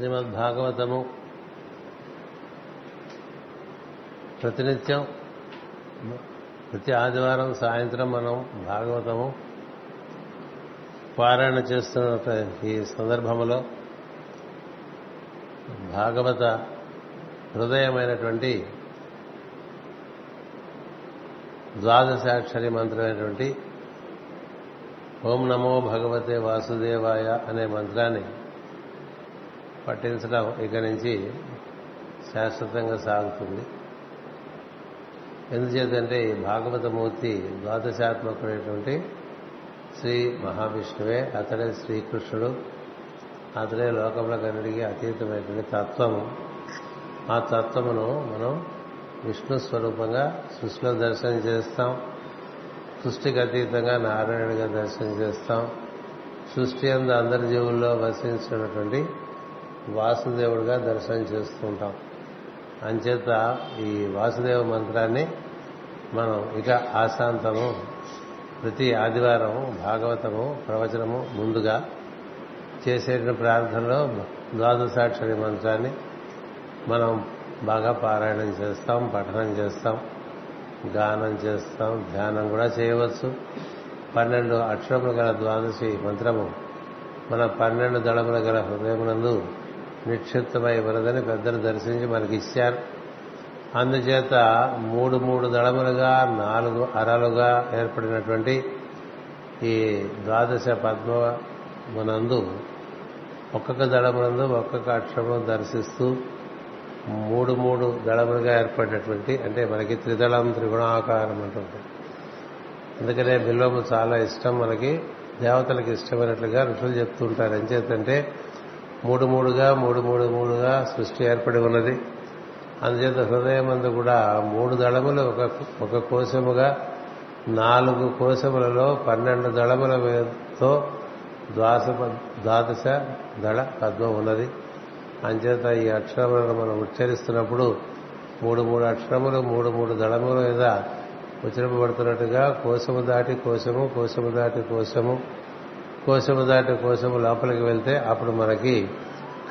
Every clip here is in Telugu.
శ్రీమద్ భాగవతము ప్రతినిత్యం ప్రతి ఆదివారం సాయంత్రం మనం భాగవతము పారాయణ చేస్తున్న ఈ సందర్భంలో భాగవత హృదయమైనటువంటి ద్వాదశాక్షరి మంత్రమైనటువంటి ఓం నమో భగవతే వాసుదేవాయ అనే మంత్రాన్ని పట్టించడం ఇక నుంచి శాశ్వతంగా సాగుతుంది. ఎందుచేతంటే ఈ భాగవతమూర్తి ద్వాదశాత్మకుడైనటువంటి శ్రీ మహావిష్ణువే అతడే శ్రీకృష్ణుడు అతడే లోకములకన్నిటికీ అతీతమైనటువంటి తత్వము. ఆ తత్వమును మనం విష్ణు స్వరూపంగా సృష్టిలో దర్శనం చేస్తాం. సృష్టికి అతీతంగా నారాయణుడిగా దర్శనం చేస్తాం. సృష్టి అందు అందరి జీవుల్లో వసించినటువంటి వాసుదేవుడిగా దర్శనం చేస్తూ ఉంటాం అంచేత ఈ వాసుదేవ మంత్రాన్ని మనం ఇక ఆశాంతము ప్రతి ఆదివారం భాగవతము ప్రవచనము ముందుగా చేసే ప్రార్థనలో ద్వాదశాక్షరి మంత్రాన్ని మనం బాగా పారాయణం చేస్తాం పఠనం చేస్తాం గానం చేస్తాం ధ్యానం కూడా చేయవచ్చు. పన్నెండు అక్షరములు గల ద్వాదశి మంత్రము మన పన్నెండు దళములు గల హృదయమునందు నిక్షిప్తమై ఉన్నదని పెద్దలు దర్శించి మనకి ఇచ్చారు. అందుచేత మూడు మూడు దళములుగా నాలుగు అరలుగా ఏర్పడినటువంటి ఈ ద్వాదశ పద్మమునందు ఒక్కొక్క దళమునందు ఒక్కొక్క అక్షరము దర్శిస్తూ మూడు మూడు దళములుగా ఏర్పడినటువంటి అంటే మనకి త్రిదళం త్రిగుణాకారం అంటుంటాం. అందుకనే బిల్వము చాలా ఇష్టం మనకి దేవతలకు ఇష్టమైనట్లుగా ఋషులు చెప్తూ ఉంటారు ఎంచేతంటే మూడు మూడుగా మూడు మూడు మూడుగా సృష్టి ఏర్పడి ఉన్నది. అందుచేత హృదయమందు కూడా మూడు దళములు ఒక ఒక కోశముగా నాలుగు కోశములలో పన్నెండు దళములతో ద్వాస ద్వాదశ దళ పద్మం ఉన్నది. అంచేత ఈ అక్షరములను మనం ఉచ్చరిస్తున్నప్పుడు మూడు మూడు అక్షరములు మూడు మూడు దళముల మీద ఉచ్చరింపబడుతున్నట్టుగా కోశము దాటి కోశము కోశము దాటి కోశము కోశము దాటి కోశము లోపలికి వెళ్తే అప్పుడు మనకి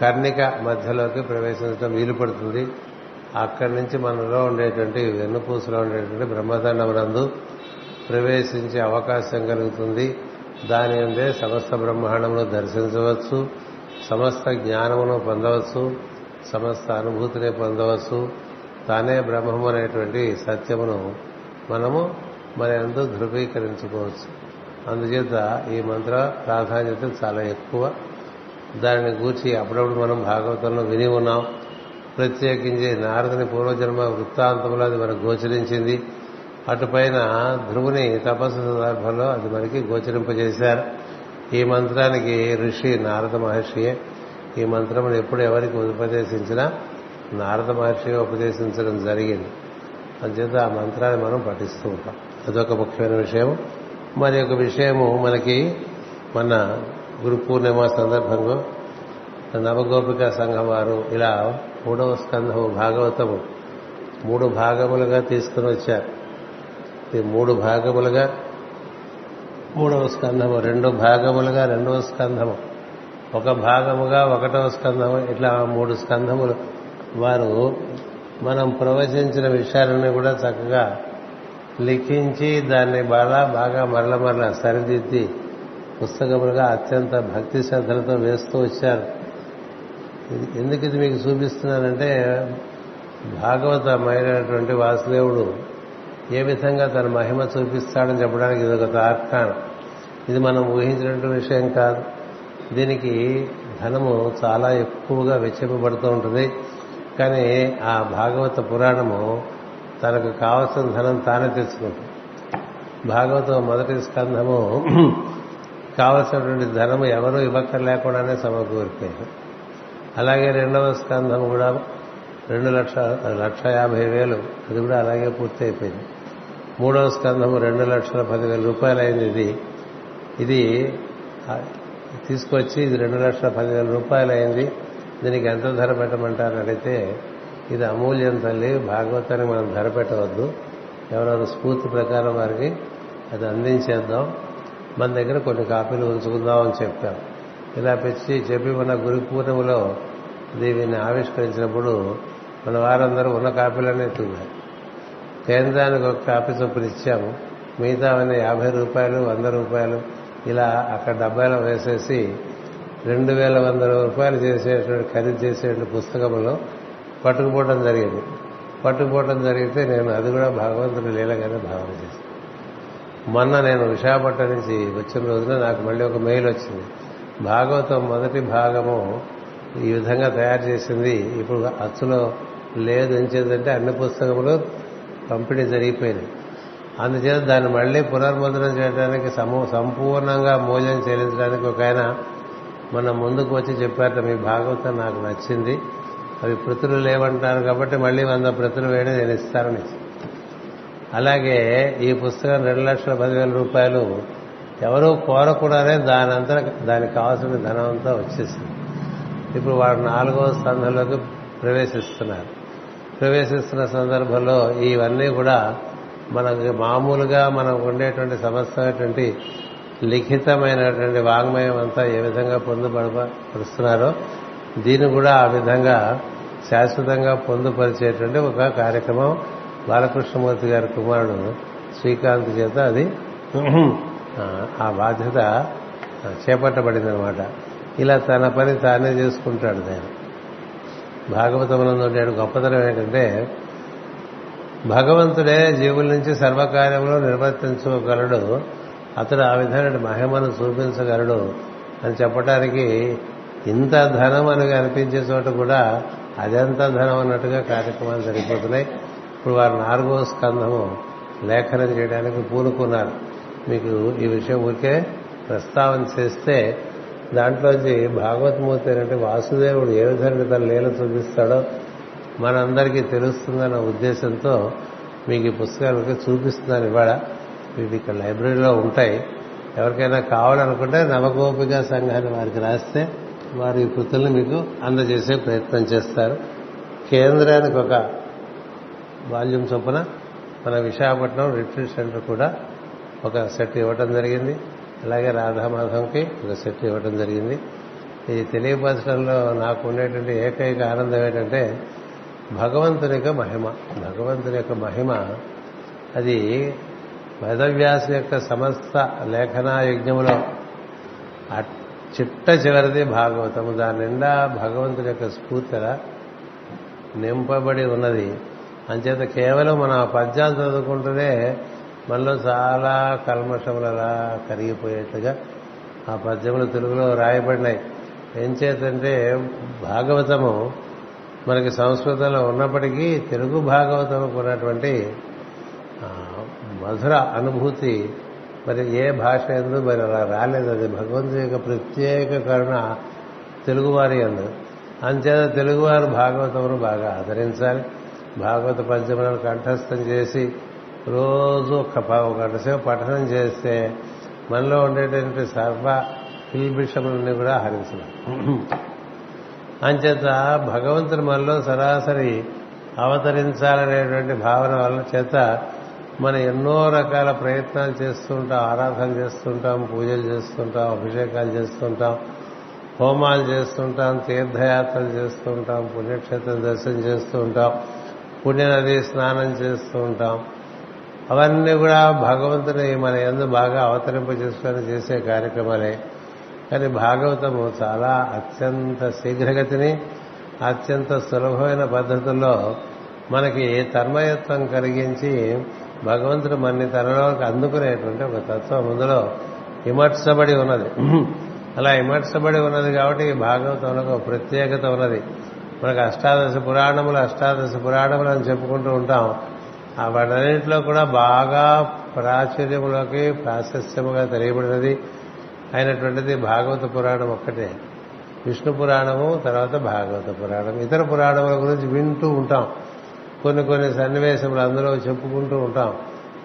కర్ణిక మధ్యలోకి ప్రవేశించడం వీలు పడుతుంది. అక్కడి నుంచి మనలో ఉండేటువంటి వెన్నుపూసలో ఉండేటువంటి బ్రహ్మదండమునందు ప్రవేశించే అవకాశం కలుగుతుంది. దాని అందే సమస్త బ్రహ్మాండమును దర్శించవచ్చు సమస్త జ్ఞానమును పొందవచ్చు సమస్త అనుభూతిని పొందవచ్చు. తానే బ్రహ్మము అనేటువంటి సత్యమును మనము మన అందు ధృవీకరించుకోవచ్చు. అందుచేత ఈ మంత్ర ప్రాధాన్యత చాలా ఎక్కువ. దానిని గూర్చి అప్పుడప్పుడు మనం భాగవతంలో విని ఉన్నాం. ప్రత్యేకించి నారదుని పూర్వజన్మ వృత్తాంతంలో అది మనకు గోచరించింది. అటుపైన ధ్రువుని తపస్సు సందర్భంలో అది మనకి గోచరింపజేశారు. ఈ మంత్రానికి ఋషి నారద మహర్షియే ఈ మంత్రమును ఎప్పుడు ఎవరికి ఉపదేశించినా నారద మహర్షి ఉపదేశించడం జరిగింది. అందుచేత ఆ మంత్రాన్ని మనం పఠిస్తూ ఉంటాం. అదొక ముఖ్యమైన విషయం మరి ఒక విషయము మనకి మన గురు పూర్ణిమ సందర్భంగా నవగోపిక సంఘం వారు ఇలా మూడవ స్కంధము భాగవతము మూడు భాగములుగా తీసుకుని వచ్చారు. ఈ మూడు భాగములుగా మూడవ స్కంధము రెండు భాగములుగా రెండవ స్కంధము ఒక భాగముగా ఒకటవ స్కంధము ఇట్లా మూడు స్కంధములు వారు మనం ప్రవచించిన విషయాలన్నీ కూడా చక్కగా లిఖించి దాన్ని బాగా బాగా మరల మరల సరిదిద్ది పుస్తకములుగా అత్యంత భక్తి శ్రద్ధలతో వేస్తూ వచ్చారు. ఎందుకు ఇది మీకు చూపిస్తున్నానంటే భాగవతమైనటువంటి వాసుదేవుడు ఏ విధంగా తన మహిమ చూపిస్తాడని చెప్పడానికి ఇది ఒక తార్కాణం. ఇది మనం ఊహించినటువంటి విషయం కాదు. దీనికి ధనము చాలా ఎక్కువగా వెచ్చింపబడుతూ ఉంటుంది. కానీ ఆ భాగవత పురాణము తనకు కావలసిన ధనం తానే తెచ్చుకుంటుంది భాగవతం మొదటి స్కంధము కావలసినటువంటి ధనము ఎవరూ ఇవ్వక్కర్ లేకుండానే సమకూరిపోయారు అలాగే రెండవ స్కంధం కూడా రెండు లక్ష లక్ష యాభై వేలు అది కూడా అలాగే పూర్తి అయిపోయింది మూడవ స్కంధము రెండు లక్షల పదివేల రూపాయలు అయింది ఇది ఇది తీసుకొచ్చి ఇది రెండు లక్షల పదివేల రూపాయలు అయింది దీనికి ఎంత ధర పెట్టమంటారు అడిగితే ఇది అమూల్యం తల్లి భాగవతాన్ని మనం ధర పెట్టవద్దు ఎవరెవరు స్ఫూర్తి ప్రకారం వారికి అది అందించేద్దాం. మన దగ్గర కొన్ని కాపీలు ఉంచుకుందాం అని చెప్పాం. ఇలా పెంచి చెప్పి మన గురు పూర్ణములో దీనిని ఆవిష్కరించినప్పుడు మన వారందరూ ఉన్న కాపీలనే ఎత్తున్నారు కేంద్రానికి ఒక కాపీ చొప్పులు ఇచ్చాము మిగతావన్నీ యాభై రూపాయలు వంద రూపాయలు ఇలా అక్కడ డబ్బాలో వేసేసి రెండు వేల వంద రూపాయలు చేసేటువంటి ఖరీదు చేసేటువంటి పుస్తకంలో పట్టుకుపోవడం జరిగింది. పట్టుకుపోవడం జరిగితే నేను అది కూడా భగవంతుడి లీలగానే భావన చేశాను. మొన్న నేను విశాఖపట్నం నుంచి వచ్చిన రోజున నాకు మళ్ళీ ఒక మెయిల్ వచ్చింది. భాగవతం మొదటి భాగము ఈ విధంగా తయారు చేసింది. ఇప్పుడు అచ్చులో లేదు ఎంచేదంటే అన్ని పుస్తకములు పంపిణీ జరిగిపోయింది అందుచేత దాన్ని మళ్ళీ పునర్ముద్రణ చేయడానికి సమూ సంపూర్ణంగా మూల్యం చెల్లించడానికి ఒక ఆయన మన ముందుకు వచ్చి చెప్పారట మీ భాగవతం నాకు నచ్చింది. అవి పృతులు లేవంటున్నారు కాబట్టి మళ్ళీ వంద పృతులు వేయడం నేను ఇస్తానని అలాగే ఈ పుస్తకం రెండు లక్షల పదివేల రూపాయలు ఎవరూ కోరకుండానే దానంతా దానికి కావాల్సిన ధనం అంతా వచ్చేసింది. ఇప్పుడు వాడు నాలుగో స్కంధంలోకి ప్రవేశిస్తున్నారు. ప్రవేశిస్తున్న సందర్భంలో ఇవన్నీ కూడా మనకి మామూలుగా మనకు ఉండేటువంటి సమస్తమైనటువంటి లిఖితమైనటువంటి వాంగ్మయం అంతా ఏ విధంగా పొందుపడపరుస్తున్నారో దీన్ని కూడా ఆ విధంగా శాశ్వతంగా పొందుపరిచేటువంటి ఒక కార్యక్రమం బాలకృష్ణమూర్తి గారి కుమారుడు శ్రీకాంత్ చేత అది ఆ బాధ్యత చేపట్టబడిందనమాట ఇలా తన పని తానే చేసుకుంటాడు నేను భాగవతమునందు ఉండే గొప్పతనం ఏంటంటే భగవంతుడే జీవుల నుంచి సర్వకార్యంలో నిర్వర్తించగలడు అతడు ఆ విధమైన మహిమను చూపించగలడు అని చెప్పడానికి ఇంత ధనం అని అనిపించే చోట కూడా అదెంత ధనం అన్నట్టుగా కార్యక్రమాలు జరిగిపోతున్నాయి. ఇప్పుడు వారు నాలుగో స్కంధము లేఖనం చేయడానికి పూనుకున్నారు. మీకు ఈ విషయం ఊరికే ప్రస్తావన చేస్తే దాంట్లోంచి భాగవతమూర్తి అంటే వాసుదేవుడు ఏ విధంగా తన లీల చూపిస్తాడో మనందరికీ తెలుస్తుందన్న ఉద్దేశంతో మీకు ఈ పుస్తకాలకి చూపిస్తున్నాను ఇవాళ. ఇవి ఇక్కడ లైబ్రరీలో ఉంటాయి. ఎవరికైనా కావాలనుకుంటే నవగోపిక సంఘాన్ని వారికి రాస్తే వారు ఈ మీకు అందజేసే ప్రయత్నం చేస్తారు. కేంద్రానికి ఒక వాల్యూమ్ చొప్పున మన విశాఖపట్నం రిట్రీట్ సెంటర్ కూడా ఒక సెట్ ఇవ్వటం జరిగింది. అలాగే రాధామాధవంకి ఒక సెట్ ఇవ్వటం జరిగింది. ఇది తెలియపరచడంలో నాకు ఉండేటువంటి ఏకైక ఆనందం ఏంటంటే భగవంతుని యొక్క మహిమ భగవంతుని యొక్క మహిమ అది వేదవ్యాసు యొక్క సమస్త లేఖనా యజ్ఞంలో చిట్ట చివరిది భాగవతము. దాని నిండా భగవంతుడి యొక్క స్ఫూర్తిలా నింపబడి ఉన్నది. అంచేత కేవలం మన పద్యాలు చదువుకుంటూనే మనలో చాలా కల్మషములలా కరిగిపోయేట్టుగా ఆ పద్యములు తెలుగులో రాయబడినాయి. ఏం చేతంటే భాగవతము మనకి సంస్కృతంలో ఉన్నప్పటికీ తెలుగు భాగవతముకు ఉన్నటువంటి మధుర అనుభూతి మరి ఏ భాష ఎందు మరి అలా రాలేదు. అది భగవంతుడి యొక్క ప్రత్యేక కరుణ తెలుగువారి ఎందు. అంచేత తెలుగువారు భాగవతమును బాగా ఆదరించాలి. భాగవత పద్యములను కంఠస్థం చేసి రోజు ఒక గంటసేపు పఠనం చేస్తే మనలో ఉండేటువంటి సర్వ కిల్బిషములన్నీ కూడా హరించడం అంచేత భగవంతుని మనలో సరాసరి అవతరించాలనేటువంటి భావన వల్ల చేత మనం ఎన్నో రకాల ప్రయత్నాలు చేస్తూ ఉంటాం ఆరాధన చేస్తుంటాం పూజలు చేస్తుంటాం అభిషేకాలు చేస్తుంటాం హోమాలు చేస్తుంటాం తీర్థయాత్రలు చేస్తుంటాం పుణ్యక్షేత్రం దర్శనం చేస్తూ ఉంటాం పుణ్యనది స్నానం చేస్తూ ఉంటాం అవన్నీ కూడా భగవంతుని మన ఎందు బాగా అవతరింప చేసుకొని చేసే కార్యక్రమాలే. కానీ భాగవతము చాలా అత్యంత శీఘ్రగతిని అత్యంత సులభమైన పద్ధతుల్లో మనకి తన్మయత్వం కలిగించి భగవంతుడు మన్ని తనలోకి అందుకునేటువంటి ఒక తత్వం అందులో ఇమర్చబడి ఉన్నది. అలా ఇమర్చబడి ఉన్నది కాబట్టి ఈ భాగవతంలో ఒక ప్రత్యేకత ఉన్నది. మనకు అష్టాదశ పురాణములు అష్టాదశ పురాణములు అని చెప్పుకుంటూ ఉంటాం. ఆ వాటన్నింటిలో కూడా బాగా ప్రాచుర్యములోకి ప్రాశస్యముగా తెలియబడినది. అయినటువంటిది భాగవత పురాణం ఒక్కటే. విష్ణు పురాణము తర్వాత భాగవత పురాణం. ఇతర పురాణముల గురించి వింటూ ఉంటాం. కొన్ని కొన్ని సన్నివేశములు అందులో చెప్పుకుంటూ ఉంటాం.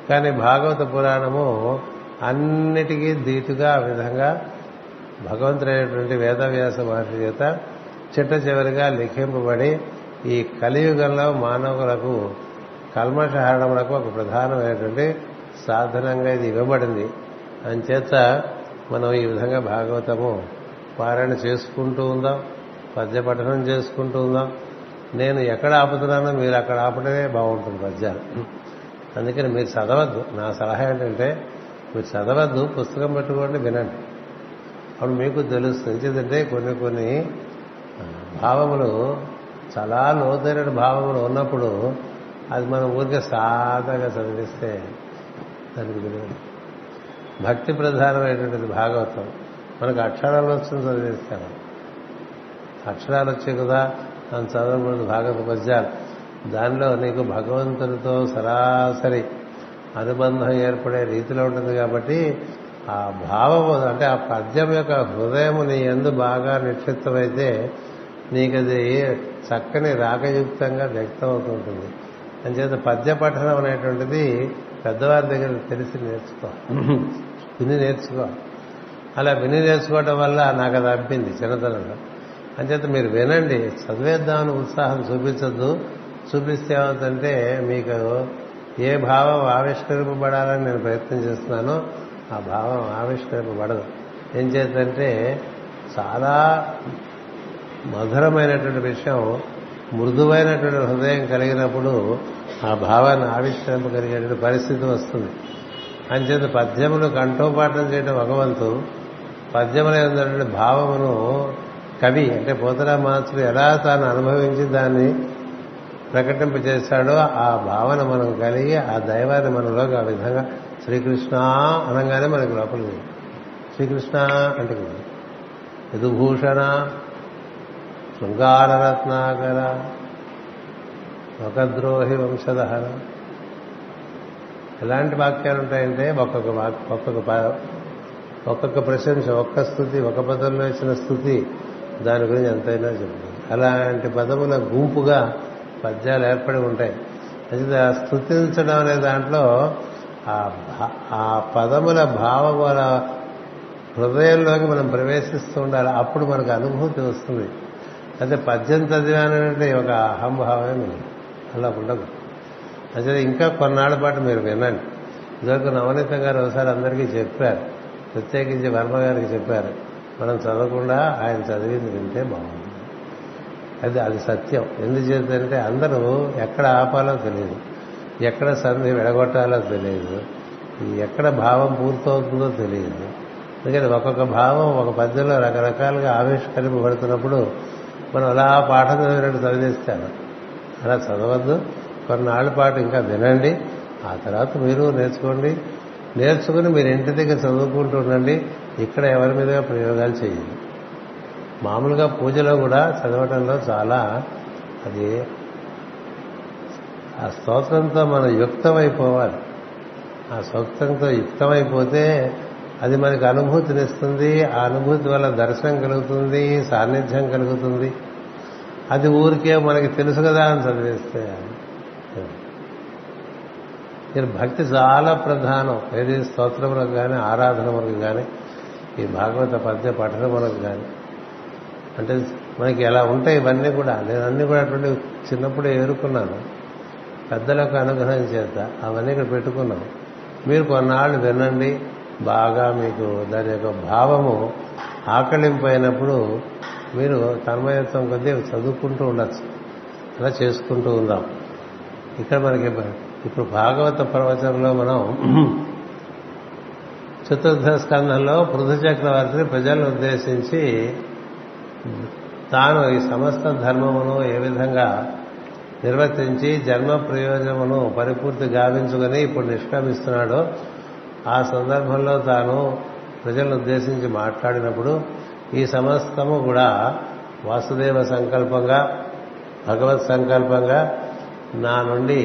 కానీ భాగవత పురాణము అన్నిటికీ ధీటుగా ఆ విధంగా భగవంతుడైనటువంటి వేదవ్యాస మహర్షి చేత చిట్ట చివరిగా లిఖింపబడి ఈ కలియుగంలో మానవులకు కల్మషహరణములకు ఒక ప్రధానమైనటువంటి సాధనంగా ఇది ఇవ్వబడింది. అంచేత మనం ఈ విధంగా భాగవతము పారాయణ చేసుకుంటూ ఉందాం పద్య పఠనం చేసుకుంటూ ఉందాం నేను ఎక్కడ ఆపుతున్నానో మీరు అక్కడ ఆపడమే బాగుంటుంది పద్యాలు అందుకని మీరు చదవద్దు. నా సలహా ఏంటంటే మీరు చదవద్దు పుస్తకం పెట్టుకోండి వినండి. అప్పుడు మీకు తెలుస్తుంది. ఎందుకంటే కొన్ని కొన్ని భావములు చాలా లోతైన భావములు ఉన్నప్పుడు అది మనం ఊరికే సాదాగా చదివిస్తే దానికి విలువ భక్తి ప్రధానమైనటువంటిది భాగవతం. మనకు అక్షరాలు వచ్చింది చదివిస్తాను అక్షరాలు వచ్చాయి కదా అని చదవకూడదు భాగవత పద్యాలు దానిలో నీకు భగవంతునితో సరాసరి అనుబంధం ఏర్పడే రీతిలో ఉంటుంది కాబట్టి ఆ భావము అంటే ఆ పద్యం యొక్క హృదయము నీ ఎందు బాగా నిక్షిప్తమైతే నీకది చక్కని రాగయుక్తంగా వ్యక్తం అవుతుంటుంది అంచేత పద్య పఠనం అనేటువంటిది పెద్దవారి దగ్గర తెలిసి నేర్చుకో. విని నేర్చుకో. అలా విని నేర్చుకోవటం వల్ల నాకు అది అబ్బింది చిన్నతనంలో. అంచేత మీరు వినండి చదివేద్దామని ఉత్సాహం చూపించద్దు. చూపిస్తే ఏమవుతుందంటే మీకు ఏ భావం ఆవిష్కరింపబడాలని నేను ప్రయత్నం చేస్తున్నానో ఆ భావం ఆవిష్కరింపబడదు. ఏం చేద్దంటే చాలా మధురమైనటువంటి విషయం మృదువైనటువంటి హృదయం కలిగినప్పుడు ఆ భావాన్ని ఆవిష్కరింపగలిగేటువంటి పరిస్థితి వస్తుంది. అంచేత పద్యములు కంఠోపాఠం చేయడం భగవంతు వంతు ఉన్నటువంటి భావమును కవి అంటే పోతరా మాస్టర్ ఎలా తాను అనుభవించి దాన్ని ప్రకటింపజేశాడో ఆ భావన మనం కలిగి ఆ దైవాన్ని మనలోకి ఆ విధంగా శ్రీకృష్ణ అనగానే మనకి లోపలికి శ్రీకృష్ణ అంటే యదుభూషణ శృంగారరత్నాకర ఒకద్రోహి వంశదహర ఎలాంటి వాక్యాలు ఉంటాయంటే ఒక్కొక్క ఒక్కొక్క ఒక్కొక్క ప్రశంస ఒక్క స్థుతి ఒక పదంలో ఇచ్చిన స్థుతి దాని గురించి ఎంతైనా చెప్పారు అలాంటి పదముల గుంపుగా పద్యాలు ఏర్పడి ఉంటాయి. అయితే స్థుతించడం అనే దాంట్లో ఆ పదముల భావ హృదయంలోకి మనం ప్రవేశిస్తూ ఉండాలి. అప్పుడు మనకు అనుభూతి వస్తుంది. అయితే పద్యం చదివానంటే ఒక అహంభావమే మనం అలా ఉండదు అయితే ఇంకా కొన్నాళ్ళ పాటు మీరు వినండి. ఇదివరకు నవనీత గారు ఒకసారి అందరికీ చెప్పారు. ప్రత్యేకించి వర్మ గారికి చెప్పారు. మనం చదవకుండా ఆయన చదివింది వింటే బాగుంది. అది అది సత్యం. ఎందుచేతంటే అందరూ ఎక్కడ ఆపాలో తెలియదు. ఎక్కడ సంధి విడగొట్టాలో తెలియదు. ఎక్కడ భావం పూర్తవుతుందో తెలియదు. అందుకని ఒక్కొక్క భావం ఒక పద్యంలో రకరకాలుగా ఆవిష్కరింపబడుతున్నప్పుడు మనం అలా పాఠం చదివినట్టు చదివేస్తాను. అలా చదవద్దు. కొన్నాళ్ళ పాటు ఇంకా వినండి. ఆ తర్వాత మీరు నేర్చుకోండి. నేర్చుకుని మీరు ఇంటి దగ్గర చదువుకుంటూ ఉండండి. ఇక్కడ ఎవరి మీదుగా ప్రయోగాలు చేయాలి మామూలుగా పూజలో కూడా చదవటంలో చాలా అది ఆ స్తోత్రంతో మనం యుక్తమైపోవాలి. ఆ సూక్తంతో యుక్తమైపోతే అది మనకి అనుభూతినిస్తుంది ఆ అనుభూతి వల్ల దర్శనం కలుగుతుంది సాన్నిధ్యం కలుగుతుంది. అది ఊరికే మనకి తెలుసు కదా అని చదివేస్తే భక్తి చాలా ప్రధానం. ఏది స్తోత్రములకు కానీ ఆరాధన వరకు కానీ ఈ భాగవత పద్య పఠనం మనకు కానీ. అంటే మనకి ఎలా ఉంటాయి ఇవన్నీ కూడా నేను అన్నీ కూడా అటువంటి చిన్నప్పుడే ఏరుకున్నాను పెద్దలకు అనుగ్రహం చేత అవన్నీ ఇక్కడ పెట్టుకున్నాం. మీరు కొన్నాళ్ళు వినండి బాగా మీకు దాని యొక్క భావము ఆకలింపైనప్పుడు మీరు తన్మయత్వం కొద్దీ చదువుకుంటూ ఉండొచ్చు. అలా చేసుకుంటూ ఉందాం. ఇక్కడ మనకి ఇప్పుడు భాగవత ప్రవచనంలో మనం చతుర్థ స్కంధంలో పృథు చక్రవర్తిని ప్రజలను ఉద్దేశించి తాను ఈ సమస్త ధర్మమును ఏ విధంగా నిర్వర్తించి జన్మ ప్రయోజనమును పరిపూర్తి గావించుకొని ఇప్పుడు నిష్క్రమిస్తున్నాడో ఆ సందర్భంలో తాను ప్రజలను ఉద్దేశించి మాట్లాడినప్పుడు ఈ సమస్తము కూడా వాసుదేవ సంకల్పంగా భగవత్ సంకల్పంగా నా నుండి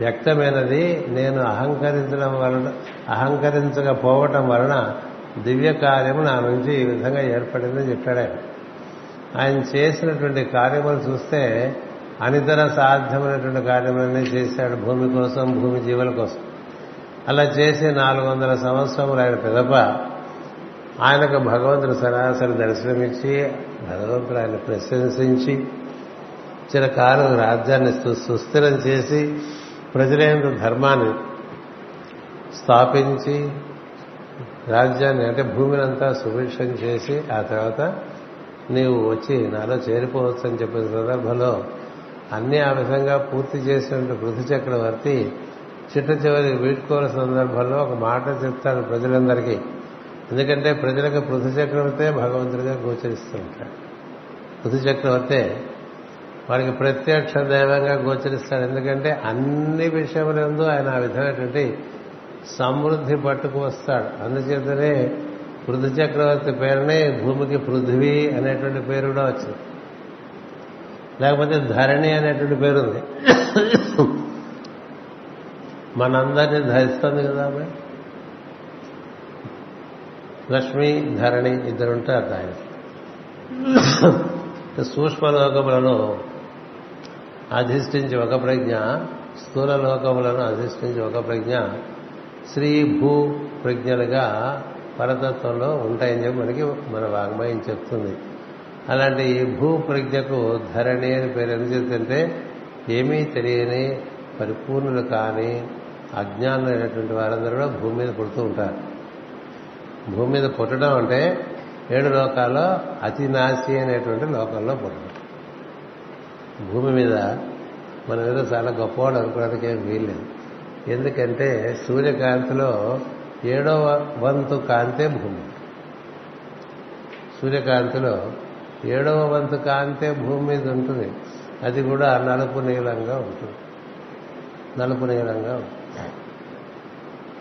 వ్యక్తమైనది. నేను అహంకరించడం వలన అహంకరించకపోవటం వలన దివ్య కార్యము నా నుంచి ఈ విధంగా ఏర్పడిందని చెప్పాడు ఆయన. ఆయన చేసినటువంటి కార్యములు చూస్తే అనితర సాధ్యమైనటువంటి కార్యములన్నీ చేశాడు. భూమి కోసం భూమి జీవుల కోసం. అలా చేసి నాలుగు వందల సంవత్సరములు ఆయన పిదప ఆయనకు భగవంతుడు సరాసరి దర్శనమిచ్చి భగవంతుడు ఆయన ప్రశంసించి చిరకాలం రాజ్యాన్ని సుస్థిరం చేసి ప్రజలందు ధర్మాన్ని స్థాపించి రాజ్యాన్ని అంటే భూమిని అంతా సుభిక్షం చేసి ఆ తర్వాత నీవు వచ్చి నాలో చేరిపోవచ్చు అని చెప్పిన సందర్భంలో అన్ని ఆ విధంగా పూర్తి చేసినట్టు పృథు చక్రవర్తి చిట్ట చివరి వీడ్కోల సందర్భంలో ఒక మాట చెప్తాడు ప్రజలందరికీ. ఎందుకంటే ప్రజలకు పృథు చక్రవర్తే భగవంతుడిగా గోచరిస్తుంటాడు పృథు చక్రవర్తే వారికి ప్రత్యక్ష దైవంగా గోచరిస్తాడు. ఎందుకంటే అన్ని విషయములందు ఆయన ఆ విధమైనటువంటి సమృద్ధి పట్టుకు వస్తాడు. అందుచేతనే పృథు చక్రవర్తి పేరునే భూమికి పృథివీ అనేటువంటి పేరు కూడా వచ్చింది. లేకపోతే ధరణి అనేటువంటి పేరు ఉంది మనందరినీ ధరిస్తుంది కదా అమ్మాయి? లక్ష్మి ధరణి ఇద్దరు ఉంటారు ఆయన సూక్ష్మ అధిష్ఠించి ఒక ప్రజ్ఞ స్థూల లోకములను అధిష్ఠించి ఒక ప్రజ్ఞ శ్రీ భూ ప్రజ్ఞలుగా పరతత్వంలో ఉంటాయని చెప్పి మనకి మన వాగ్మయం చెప్తుంది. అలాంటి ఈ భూ ప్రజ్ఞకు ధరణి అని పేరు ఎందుకు చెప్తుంటే ఏమీ తెలియని పరిపూర్ణులు కాని అజ్ఞానులైనటువంటి వారందరూ కూడా భూమి మీద పుడుతూ ఉంటారు. భూమి మీద పుట్టడం అంటే ఏడు లోకాల్లో అతినాశి అనేటువంటి లోకంలో పుట్టడం. భూమి మీద మన మీద చాలా గొప్పవాడు అనుకోవడానికి ఏం వీల్లేదు. ఎందుకంటే సూర్యకాంతిలో ఏడవ వంతు కాంతే భూమి. సూర్యకాంతిలో ఏడవ వంతు కాంతే భూమి మీద ఉంటుంది. అది కూడా నలుపు నీలంగా ఉంటుంది. నలుపు నీలంగా ఉంటుంది.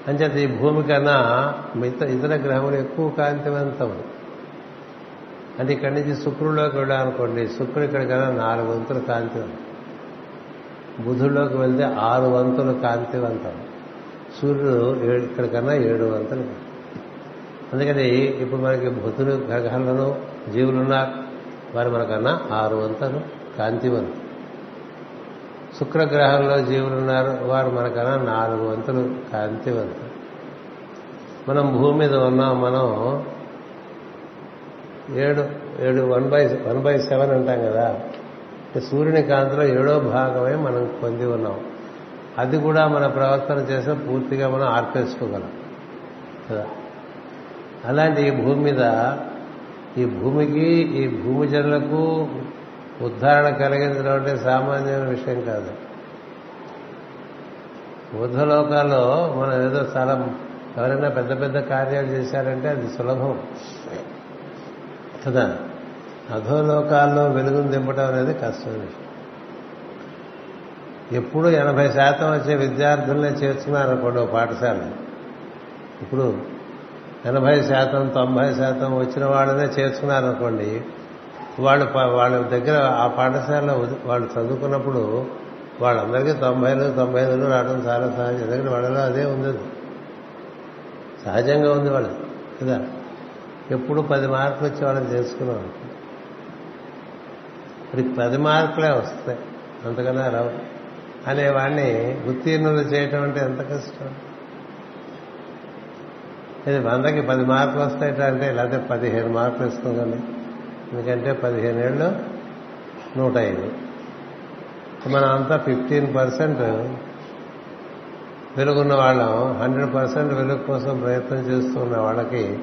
అంచేత ఈ భూమి కన్నా మిగతా ఇతర గ్రహములు ఎక్కువ కాంతివంతం అంటే ఇక్కడి నుంచి శుక్రుడిలోకి వెళ్ళాలనుకోండి శుక్రుడు ఇక్కడికన్నా నాలుగు వంతులు కాంతివంతం బుధుల్లోకి వెళ్తే ఆరు వంతులు కాంతివంతం సూర్యుడు ఇక్కడ కన్నా ఏడు వంతులు. అందుకని ఇప్పుడు మనకి బుధులు గ్రహాలను జీవులున్నారు వారు మనకన్నా ఆరు వంతులు కాంతివంతం శుక్రగ్రహంలో జీవులున్నారు వారు మనకన్నా నాలుగు వంతులు కాంతివంతులు మనం భూమి మీద ఉన్నాం మనం ఏడు ఏడు one by one by seven అంటాం కదా. సూర్యుని కాంతిలో ఏడో భాగమే మనం పొంది ఉన్నాం. అది కూడా మన ప్రవర్తన చేస్తే పూర్తిగా మనం ఆర్పేసుకోగలం. కదా? అలాంటి ఈ భూమి మీద ఈ భూమికి ఈ భూమి జనులకు ఉద్ధారణ కలిగించడం అంటే సామాన్యమైన విషయం కాదు. ఊర్ధ్వలోకాల్లో మనం ఏదో చాలా ఎవరైనా పెద్ద పెద్ద కార్యాలు చేశారంటే అది సులభం. కదా అధోలోకాల్లో వెలుగును దింపడం అనేది కష్టమైన విషయం. ఎప్పుడు ఎనభై శాతం వచ్చే విద్యార్థులనే చేర్చున్నారనుకోండి ఒక పాఠశాల. ఇప్పుడు ఎనభై శాతం తొంభై శాతం వచ్చిన వాళ్ళనే చేర్చున్నారనుకోండి వాళ్ళు వాళ్ళ దగ్గర ఆ పాఠశాలలో వాళ్ళు చదువుకున్నప్పుడు వాళ్ళందరికీ తొంభైలు తొంభై ఐదులు రావడం చాలా సహజం. ఎందుకంటే వాళ్ళలో అదే ఉంది సహజంగా ఉంది వాళ్ళు కదా? ఎప్పుడు పది మార్కులు వచ్చేవాళ్ళని వాళ్ళని ఇప్పుడు పది మార్కులే వస్తాయి. అంతకన్నా రావు. అనేవాడిని ఉత్తీర్ణులు చేయటం అంటే ఎంత కష్టం? ఇది వందకి పది మార్కులు వస్తాయట అంటే లేకపోతే పదిహేను మార్కులు ఇస్తుందండి ఎందుకంటే పదిహేను ఏళ్ళు నూట ఐదు. మనం అంతా ఫిఫ్టీన్ పర్సెంట్ వెలుగున్న వాళ్ళం. హండ్రెడ్ పర్సెంట్ వెలుగు కోసం ప్రయత్నం చేస్తున్న వాళ్ళకి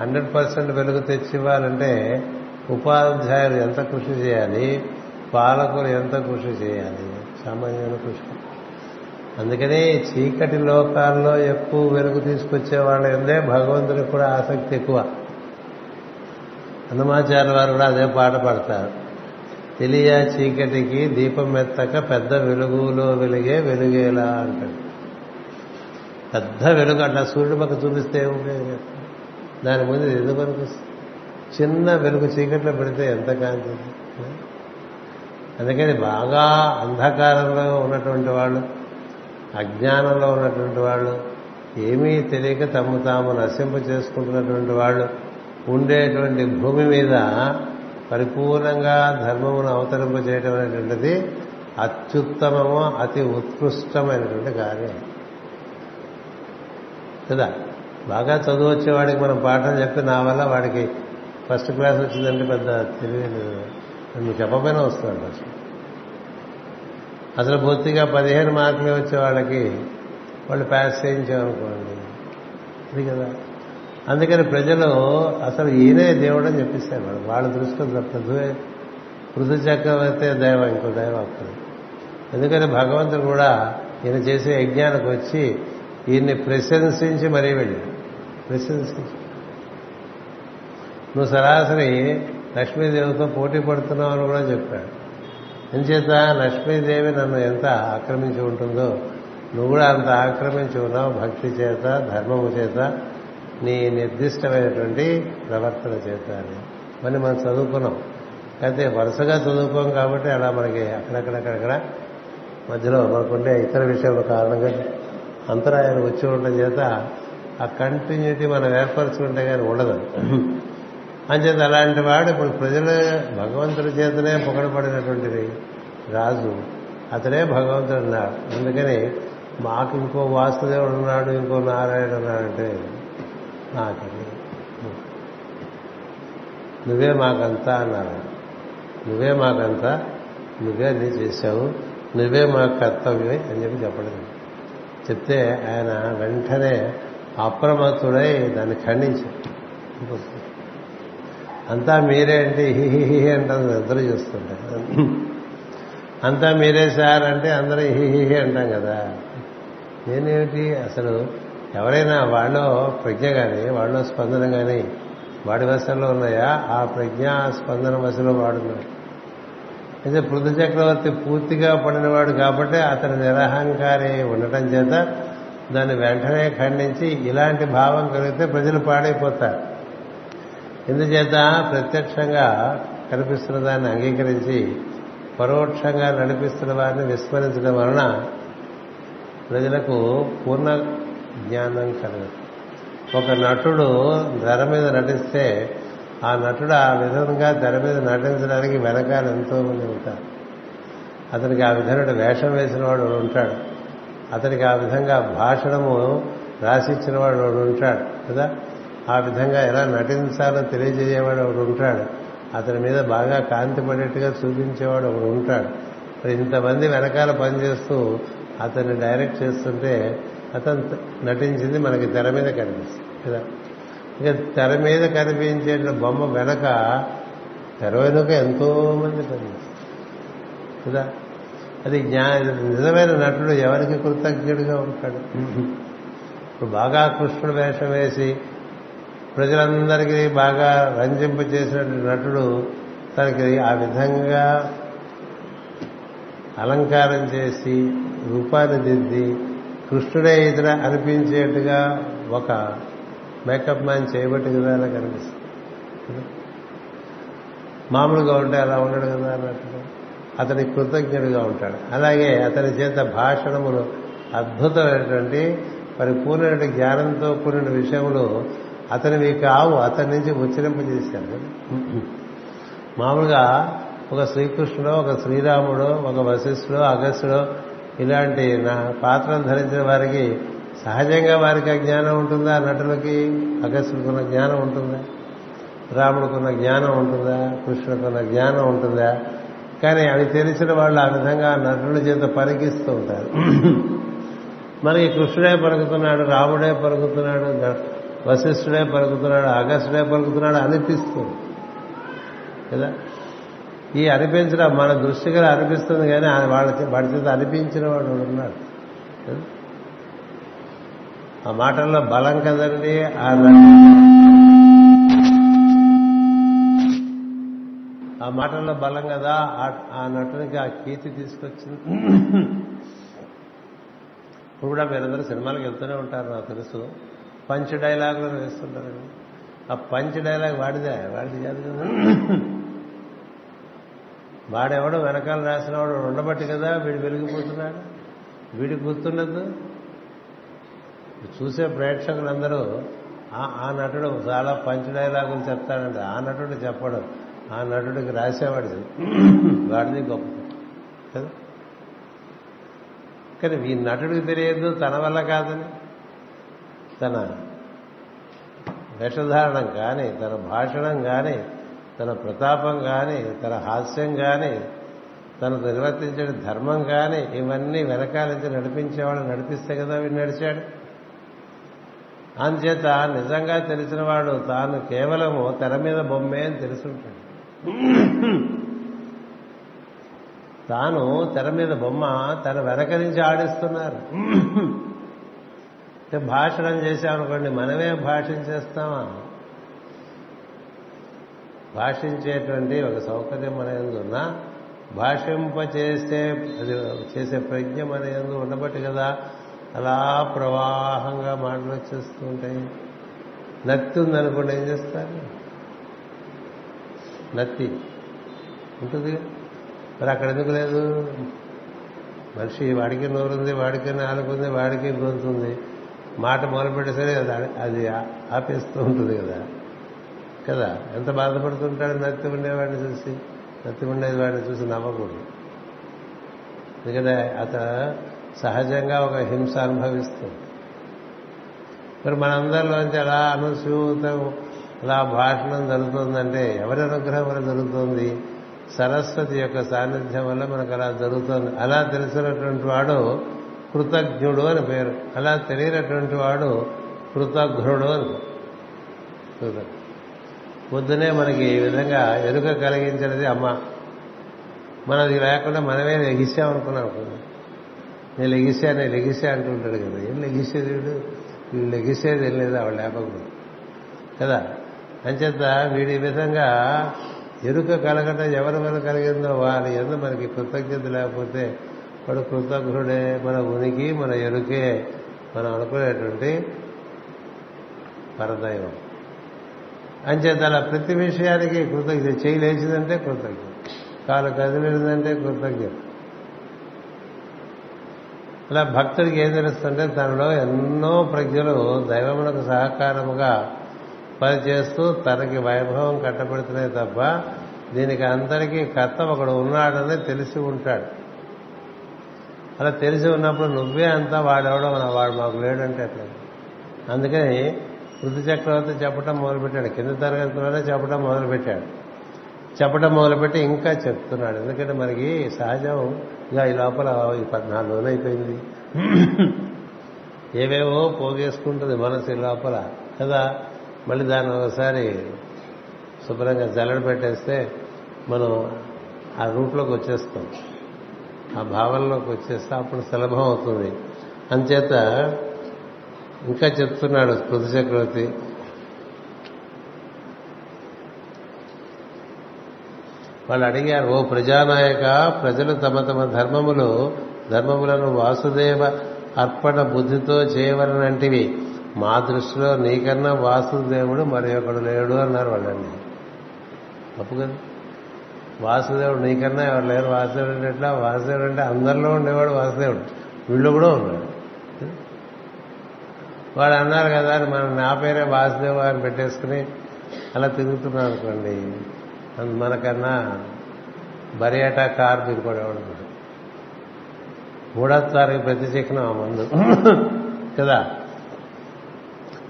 హండ్రెడ్ పర్సెంట్ వెలుగు తెచ్చివ్వాలంటే ఉపాధ్యాయులు ఎంత కృషి చేయాలి? పాలకులు ఎంత కృషి చేయాలి? సామాన్యమైన కృషి. అందుకని చీకటి లోకాల్లో ఎక్కువ వెలుగు తీసుకొచ్చే వాళ్ళ ఎందే భగవంతుడికి కూడా ఆసక్తి ఎక్కువ. హనుమాచార్య వారు కూడా అదే పాట పడతారు. తెలియ చీకటికి దీపం ఎత్తక పెద్ద వెలుగులో వెలిగే వెలుగేలా అంటాడు. పెద్ద వెలుగు అట్లా సూర్యుడు పక్క చూపిస్తే ఉపయోగం దాని ముందు ఎందుకు అనిపిస్తుంది చిన్న వెలుగు చీకట్లో పెడితే ఎంత కాంతి? అందుకని బాగా అంధకారంలో ఉన్నటువంటి వాళ్ళు అజ్ఞానంలో ఉన్నటువంటి వాళ్ళు ఏమీ తెలియక తమ తాము నశింప చేసుకుంటున్నటువంటి వాళ్ళు ఉండేటువంటి భూమి మీద పరిపూర్ణంగా ధర్మమును అవతరింప చేయడం అనేటువంటిది అత్యుత్తమము అతి ఉత్కృష్టమైనటువంటి కార్యం. కదా? బాగా చదువు వచ్చేవాడికి మనం పాఠం చెప్పి నా వల్ల వాడికి ఫస్ట్ క్లాస్ వచ్చిందంటే పెద్ద తెలియదు నువ్వు చెప్పపోయినా వస్తున్నాడు అసలు అసలు పూర్తిగా పదిహేను మార్కులు వచ్చే వాళ్ళకి వాళ్ళు పాస్ చేయించామనుకోండి అది కదా. అందుకని ప్రజలు అసలు ఈయనే దేవుడు అని చెప్పిస్తారు వాళ్ళు. వాళ్ళ దృష్టిలో పృథ్వీ పృథు చక్రవర్తి దైవం ఇంకో దైవం అక్కడ ఎందుకని భగవంతుడు కూడా ఈయన చేసే యజ్ఞానికి వచ్చి ఈయన్ని ప్రశంసించి మరీ వెళ్ళి. ప్రశంసించి. నువ్వు సరాసరి లక్ష్మీదేవితో పోటీ పడుతున్నావు అని కూడా చెప్పాడు. ఎంచేత లక్ష్మీదేవి నన్ను ఎంత ఆక్రమించి ఉంటుందో నువ్వు కూడా అంత ఆక్రమించి ఉన్నావు భక్తి చేత ధర్మము చేత నీ నిర్దిష్టమైనటువంటి ప్రవర్తన చేత అని. మరి మనం చదువుకున్నాం. అయితే వరుసగా చదువుకోం కాబట్టి అలా మనకి అక్కడక్కడక్కడక్కడ మధ్యలో మనకుండే ఇతర విషయాల కారణంగా అంతరాయాలు వచ్చి ఉండడం చేత ఆ కంటిన్యూటీ మనం ఏర్పరచుకుంటే కానీ ఉండదు. అంచేత అలాంటి వాడు ఇప్పుడు ప్రజలు భగవంతుడి చేతనే పొగడపడినటువంటిది రాజు. అతడే భగవంతుడు అన్నాడు. అందుకని మాకు ఇంకో వాసుదేవుడు ఉన్నాడు ఇంకో నారాయణ ఉన్నాడంటే నాకని నువ్వే మాకంతా అన్నారు నువ్వే మాకంతా నువ్వే అది చేశావు. నువ్వే మా కర్తవ్యమే అని చెప్పి చెప్పలేదు. చెప్తే ఆయన వెంటనే అప్రమత్తుడై దాన్ని ఖండించారు. అంతా మీరే అంటే హిహిహి అంటారు ఇద్దరు చూస్తుంటారు అంతా మీరే సార్ అంటే అందరూ హిహిహి అంటాం కదా. నేనేమిటి? అసలు ఎవరైనా వాళ్ళు ప్రజ్ఞ కానీ వాళ్ళు స్పందన కానీ వాడి వశంలో ఉన్నాయా? ఆ ప్రజ్ఞ స్పందన వశలో వాడున్నాడు అయితే పృథు చక్రవర్తి పూర్తిగా పడినవాడు కాబట్టి అతని నిరహంకారి ఉండటం చేత దాన్ని వెంటనే ఖండించి ఇలాంటి భావం కలిగితే ప్రజలు పాడైపోతారు. ఎందుచేత ప్రత్యక్షంగా కనిపిస్తున్న దాన్ని అంగీకరించి పరోక్షంగా నడిపిస్తున్న వారిని విస్మరించడం వలన ప్రజలకు పూర్ణ జ్ఞానం కలగదు. ఒక నటుడు ధర మీద నటిస్తే ఆ నటుడు ఆ విధంగా తెర మీద నటించడానికి వెనకాల ఎంతో మంది ఉంటారు. అతనికి ఆ విధంగా వేషం వేసిన వాడు ఉంటాడు. అతనికి ఆ విధంగా భాషణము రాసిచ్చిన వాడు ఒకడు ఉంటాడు కదా? ఆ విధంగా ఎలా నటించాలో తెలియజేయవాడు ఒకడు ఉంటాడు. అతని మీద బాగా కాంతి పడేట్టుగా చూపించేవాడు ఒకడు ఉంటాడు. మరి ఇంతమంది వెనకాల పనిచేస్తూ అతన్ని డైరెక్ట్ చేస్తుంటే అతను నటించింది మనకి తెర మీద కనిపిస్తుంది కదా? ఇక తెర మీద కనిపించే బొమ్మ వెనక తెర వెనుక ఎంతో మంది పనిచేస్తారు కదా? అది జ్ఞా నిజమైన నటుడు ఎవరికి కృతజ్ఞుడిగా ఉంటాడు? ఇప్పుడు బాగా కృష్ణుడు వేషం వేసి ప్రజలందరికీ బాగా రంజింప చేసినటువంటి నటుడు తనకి ఆ విధంగా అలంకారం చేసి రూపాన్ని దిద్ది కృష్ణుడే ఇతర అనిపించేట్టుగా ఒక మేకప్ మ్యాన్ చేయబట్టి కదా అలా కనిపిస్తుంది. మామూలుగా ఉంటే అలా ఉండడు కదా అన్నట్టుగా అతని కృతజ్ఞుడిగా ఉంటాడు. అలాగే అతని చేత భాషణములు అద్భుతమైనటువంటి పరిపూర్ణమైన జ్ఞానంతో కూడిన విషయములు అతనివి కావు అతని నుంచి ఉచ్చరింపజేశాడు. మామూలుగా ఒక శ్రీకృష్ణుడు ఒక శ్రీరాముడు ఒక వశిష్ఠుడు అగస్సుడు ఇలాంటి నా పాత్రలు ధరించిన వారికి సహజంగా వారికి ఆ జ్ఞానం ఉంటుందా? నటులకి అగస్టుడికున్న జ్ఞానం ఉంటుందా? రాముడికున్న జ్ఞానం ఉంటుందా? కృష్ణుడికున్న జ్ఞానం ఉంటుందా? కానీ అవి తెలిసిన వాళ్ళు ఆ విధంగా నటుల చేత పరికిస్తూ ఉంటారు. మనకి కృష్ణుడే పరుగుతున్నాడు రాముడే పరుగుతున్నాడు వశిష్ఠుడే పరుగుతున్నాడు అగస్టుడే పరుగుతున్నాడు అనిపిస్తుంది కదా? ఈ అనిపించడం మన దృష్టిగా అనిపిస్తుంది కానీ వాళ్ళకి వాడి చేత అనిపించిన వాడు ఉన్నాడు ఆ మాటల్లో బలం కదండి ఆ ఆ మాటల్లో బలం కదా ఆ నటునికి ఆ కీర్తి తీసుకొచ్చింది. ఇప్పుడు కూడా మీరందరూ సినిమాలకు వెళ్తూనే ఉంటారు నాకు తెలుసు. పంచ్ డైలాగులు వేస్తుంటారండి ఆ పంచ్ డైలాగ్ వాడిదే వాడిది కాదు కదా. వాడెవడో వెనకాల రాసిన వాడు ఉండబట్టి కదా వీడు వెలిగిపోతున్నాడు. వీడికి గుర్తుండదు. చూసే ప్రేక్షకులందరూ ఆ నటుడు చాలా పంచ్ డైలాగులు చెప్తాడండి ఆ నటుడు చెప్పడు. ఆ నటుడికి రాసేవాడు వాడిది గొప్ప కదా. కానీ ఈ నటుడికి తెలియదు తన వల్ల కాదని. తన వేషధారణం కానీ తన భాషణం కానీ తన ప్రతాపం కానీ తన హాస్యం కానీ తను నిర్వర్తించే ధర్మం కానీ ఇవన్నీ వెనకాల నుంచి నడిపించేవాడు నడిపిస్తే కదా వీడు నడిచాడు. అందుచేత నిజంగా తెలిసినవాడు తాను కేవలము తెర మీద బొమ్మే అని తెలుసుంటాడు. తాను తెర మీద బొమ్మ తన వెనక నుంచి ఆడిస్తున్నారు. అంటే భాషణం చేశామనుకోండి మనమే భాషించేస్తామా భాషించేటువంటి ఒక సౌకర్యం మన ఎందు ఉన్నా భాషింపచేసే అది చేసే ప్రజ్ఞ మన ఎందు ఉండబట్టి కదా అలా ప్రవాహంగా మాటలు వచ్చేస్తూ ఉంటాయి. నత్తి ఉందనుకోండి ఏం చేస్తారు? నత్తి. ఉంటుంది. మరి అక్కడ ఎందుకు లేదు? మనిషి వాడికి నోరుంది వాడికి నాలుగుంది వాడికి గొంతుంది మాట మొదలుపెట్టేసరి అది అది ఆపేస్తూ ఉంటుంది కదా. కదా? ఎంత బాధపడుతుంటాడు నత్తి ఉండేవాడిని చూసి? నత్తి ఉండేది వాడిని చూసి నవ్వకూడదు. ఎందుకంటే అత సహజంగా ఒక హింస అనుభవిస్తుంది. మరి మనందరిలోంచి అలా అనుసూతం అలా భాషణం జరుగుతుందంటే ఎవరి అనుగ్రహం వల్ల జరుగుతుంది? సరస్వతి యొక్క సాన్నిధ్యం వల్ల మనకు అలా జరుగుతుంది. అలా తెలిసినటువంటి వాడు కృతజ్ఞుడు అని పేరు. అలా తెలియనటువంటి వాడు కృతజ్ఞుడు అని పొద్దునే మనకి ఈ విధంగా ఎరుక కలిగించినది అమ్మ. మనది లేకుండా మనమే లెగిసామనుకున్నాం. నేను లెగిసా నేను లెగిసా అంటుంటాడు కదా. ఏం లెగిసేది వీడు? వీడు లెగిసేది ఏం లేదా ఆవిడ లేపకూడదు. కదా? అంచేత వీడి విధంగా ఎరుక కలగటం ఎవరి వల్ల కలిగిందో వారి ఎందు మనకి కృతజ్ఞత లేకపోతే వాడు కృతజ్ఞుడే. మన ఉనికి మన ఎరుకే మనం అనుకునేటువంటి పరదైవం. అంచేత అలా ప్రతి విషయానికి కృతజ్ఞత చేయలేచిందంటే కృతజ్ఞత కాలు కదిలిందంటే కృతజ్ఞత అలా భక్తుడికి ఏం తెలుస్తుంటే తనలో ఎన్నో ప్రజ్ఞలు దైవమునకు సహకారముగా పనిచేస్తూ తనకి వైభవం కట్టబెడుతున్నాయి తప్ప దీనికి అందరికీ కర్త ఒకడు ఉన్నాడని తెలిసి ఉంటాడు. అలా తెలిసి ఉన్నప్పుడు నువ్వే అంతా వాడెవడో మన వాడు మాకు లేడంటే అట్లా. అందుకని ఋతు చక్రవర్తి చెప్పడం మొదలుపెట్టాడు. కింద తరగతిలోనే చెప్పడం మొదలుపెట్టాడు. చెప్పడం మొదలుపెట్టి ఇంకా చెప్తున్నాడు. ఎందుకంటే మనకి సహజంగా ఈ లోపల ఈ పద్నాలుగు రోజులు అయిపోయింది. ఏవేవో పోగేసుకుంటుంది మనసు ఈ లోపల. కదా? మళ్ళీ దాన్ని ఒకసారి శుభ్రంగా జల్లడ పెట్టేస్తే మనం ఆ రూట్లోకి వచ్చేస్తాం. ఆ భావనలోకి వచ్చేస్తే అప్పుడు సులభం అవుతుంది. అంచేత ఇంకా చెప్తున్నాడు పృథు చక్రవర్తి వాళ్ళు అడిగారు ఓ ప్రజానాయక ప్రజలు తమ తమ ధర్మములు ధర్మములను వాసుదేవ అర్పణ బుద్ధితో చేయవలనంటివి. మా దృష్టిలో నీకన్నా వాసుదేవుడు మరి ఒకడు లేడు అన్నారు వాళ్ళండి తప్పు కదా. వాసుదేవుడు నీకన్నా ఎవరు లేరు? వాసుదేవుడు అంటే ఎట్లా? వాసుదేవుడు అంటే అందరిలో ఉండేవాడు వాసుదేవుడు. వీళ్ళు కూడా ఉన్నాడు వాడు అన్నారు కదా అని మనం నా పేరే వాసుదేవు అని పెట్టేసుకుని అలా తిరుగుతున్నాం అనుకోండి మనకన్నా బరియాటా కారు దిగుపడేవాడు మూడోసారికి ప్రతి చిహ్నం ఆ మందు. కదా?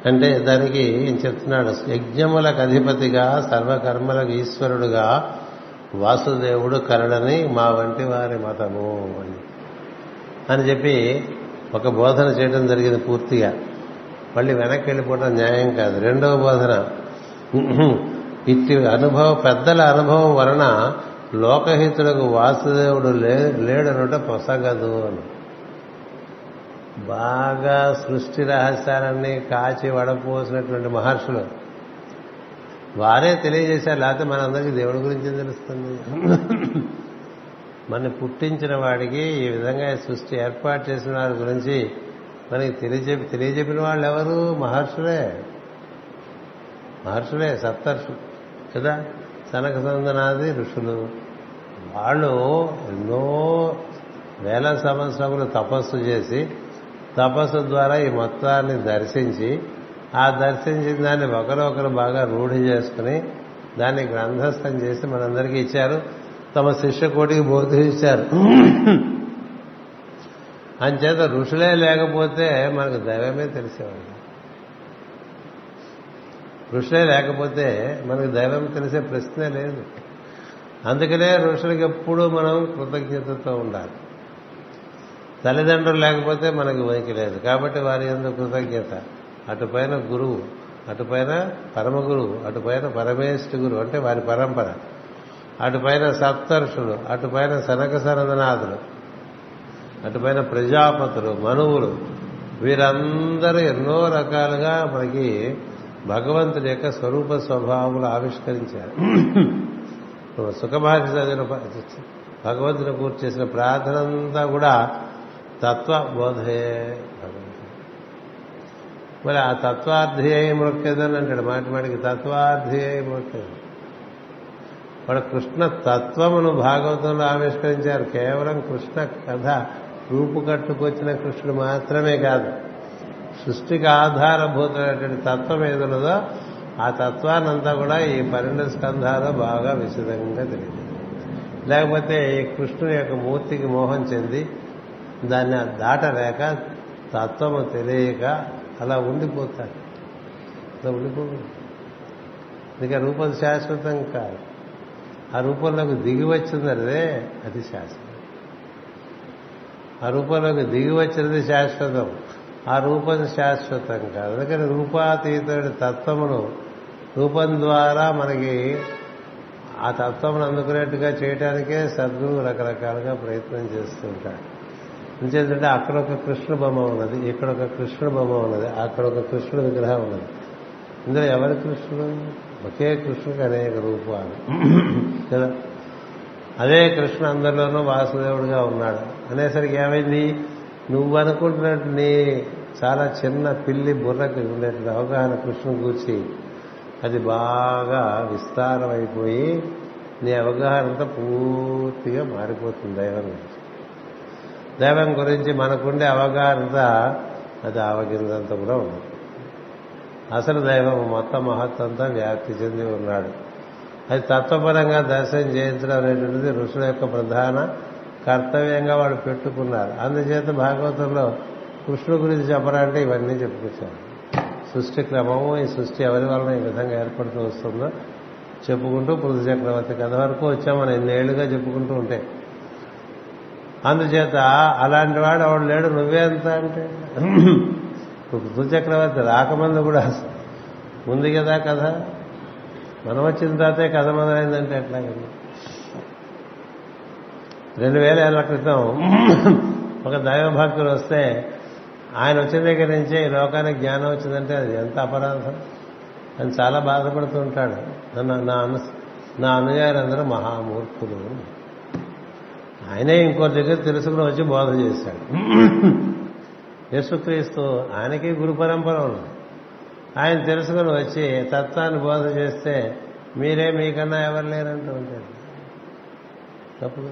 అంటే దానికి చెప్తున్నాడు? యజ్ఞములకు అధిపతిగా సర్వకర్మలకు ఈశ్వరుడుగా వాసుదేవుడు కరడని మా వంటి వారి మతము అని. అని చెప్పి ఒక బోధన చేయడం జరిగింది పూర్తిగా. మళ్ళీ వెనక్కి వెళ్ళిపోవడం న్యాయం కాదు. రెండవ బోధన. ఇట్టి అనుభవం పెద్దల అనుభవం వలన లోకహితులకు వాసుదేవుడు లేడనుట పొసగదు అని. బాగా సృష్టి రహస్యాలన్నీ కాచి వడపోసినటువంటి మహర్షులు. వారే తెలియజేశారు లేకపోతే మనందరికీ దేవుడి గురించి తెలుస్తుంది. మన పుట్టించిన వాడికి ఈ విధంగా సృష్టి ఏర్పాటు చేసిన వారి గురించి మనకి తెలియజెప్పి తెలియజెప్పిన వాళ్ళు ఎవరు మహర్షులే. మహర్షులే సప్తర్షులు. కదా? సనక సందనాది ఋషులు. వాళ్ళు ఎన్నో వేల సంవత్సరములు తపస్సు చేసి తపస్సు ద్వారా ఈ మొత్తాన్ని దర్శించి ఆ దర్శించిన దాన్ని ఒకరొకరు బాగా రూఢి చేసుకుని దాన్ని గ్రంథస్థం చేసి మనందరికీ ఇచ్చారు. తమ శిష్య కోటికి బోధించారు అంచేత ఋషులే లేకపోతే మనకు దైవమే తెలిసేవాళ్ళు. ఋషులే లేకపోతే మనకు దైవం తెలిసే ప్రశ్నే లేదు. అందుకనే ఋషులకి ఎప్పుడూ మనం కృతజ్ఞతతో ఉండాలి. తల్లిదండ్రులు లేకపోతే మనకి ఉనికి లేదు. కాబట్టి వారి ఎందుకు కృతజ్ఞత. అటుపైన గురువు అటుపైన పరమ గురువు అటుపైన పరమేష్టి గురువు అంటే వారి పరంపర. అటుపైన సప్తర్షులు అటుపైన సనక సనదనాథులు అటుపైన ప్రజాపతులు మనువులు వీరందరూ ఎన్నో రకాలుగా మనకి భగవంతుడి యొక్క స్వరూప స్వభావములు ఆవిష్కరించారు. సుఖభాష చదివిన భగవంతుని పూర్తి చేసిన ప్రార్థన అంతా కూడా తత్వ బోధయే మరి ఆ తత్వార్థియై మొక్కేదని అంటాడు. మాటి మాటికి తత్వార్థియై మొక్కేది వాడు కృష్ణ తత్వమును భాగవతంలో ఆవిష్కరించారు. కేవలం కృష్ణ కథ రూపు కట్టుకొచ్చిన కృష్ణుడు మాత్రమే కాదు. సృష్టికి ఆధారభూతమైనటువంటి తత్వం ఏదున్నదో ఆ తత్వాన్నంతా కూడా ఈ పన్నెండు స్కంధాలు బాగా విశదంగా తెలియదు. లేకపోతే ఈ కృష్ణుని యొక్క మూర్తికి మోహం చెంది దాన్ని దాటలేక తత్వము తెలియక అలా ఉండిపోతారు అలా ఉండిపోతుంది ఇక రూపం శాశ్వతం కాదు. ఆ రూపంలోకి దిగి వచ్చిందదే అది శాశ్వతం ఆ రూపంలోకి దిగి వచ్చినది శాశ్వతం. ఆ రూపం శాశ్వతం కాదు. అందుకని రూపాతీతుడి తత్వమును రూపం ద్వారా మనకి ఆ తత్వమును అందుకునేట్టుగా చేయడానికే సద్గురువు రకరకాలుగా ప్రయత్నం చేస్తుంటాడు. ఎందుకంటే అక్కడ ఒక కృష్ణ బొమ్మ ఉన్నది ఇక్కడ ఒక కృష్ణుడు బొమ్మ ఉన్నది అక్కడ ఒక కృష్ణుడు విగ్రహం ఉన్నది. ఇందులో ఎవరి కృష్ణుడు? ఒకే కృష్ణుడికి అనేక రూపాలు. కదా? అదే కృష్ణ అందరిలోనూ వాసుదేవుడిగా ఉన్నాడు. అనేసరికి ఏమైంది? నువ్వు అనుకుంటున్నట్టు నీ చాలా చిన్న పిల్లి బుర్రకు ఉండేటువంటి అవగాహన కృష్ణ కూర్చి అది బాగా విస్తారమైపోయి నీ అవగాహనతో పూర్తిగా మారిపోతుంది దైవం గురించి. దైవం గురించి మనకుండే అవగాహన అది ఆవగిందంతా కూడా ఉంది అసలు దైవం మొత్తం మహత్వంతా వ్యాప్తి చెంది ఉన్నాడు. అది తత్వపరంగా దర్శనం చేయించడం అనేటువంటిది ఋషుల యొక్క ప్రధాన కర్తవ్యంగా వాడు పెట్టుకున్నారు. అందుచేత భాగవతంలో కృష్ణుడు గురించి చెప్పాలంటే ఇవన్నీ చెప్పుకొచ్చారు. సృష్టి క్రమము ఈ సృష్టి ఎవరి వలన ఈ విధంగా ఏర్పడుతూ వస్తుందో చెప్పుకుంటూ పృథు చక్రవర్తి కథ వరకు వచ్చాం మనం ఎన్నేళ్ళుగా చెప్పుకుంటూ ఉంటే. అందుచేత అలాంటి వాడు ఆవిడ లేడు నువ్వే అంత అంటే? పృథు చక్రవర్తి రాకముందు కూడా ఉంది కదా కథ? మనం వచ్చిన తర్వాతే కథ మొదలైందంటే ఎట్లాగండి? రెండు వేల ఏళ్ళ క్రితం ఒక దైవభక్తుడు వస్తే ఆయన వచ్చిన దగ్గర నుంచే ఈ లోకానికి జ్ఞానం వచ్చిందంటే అది ఎంత అపరాధం? అని చాలా బాధపడుతూ ఉంటాడు. నా- నా అను నా అనుయాయులందరూ మహామూర్ఖులు. ఆయనే ఇంకో దగ్గర తెలుసుకుని వచ్చి బోధ చేశాడు. యేసుక్రీస్తు ఆయనకి గురు పరంపర ఉంది. ఆయన తెలుసుకుని వచ్చి తత్వాన్ని బోధ చేస్తే మీరే మీకన్నా ఎవరు లేరంటూ ఉంటాడు. తప్పుడు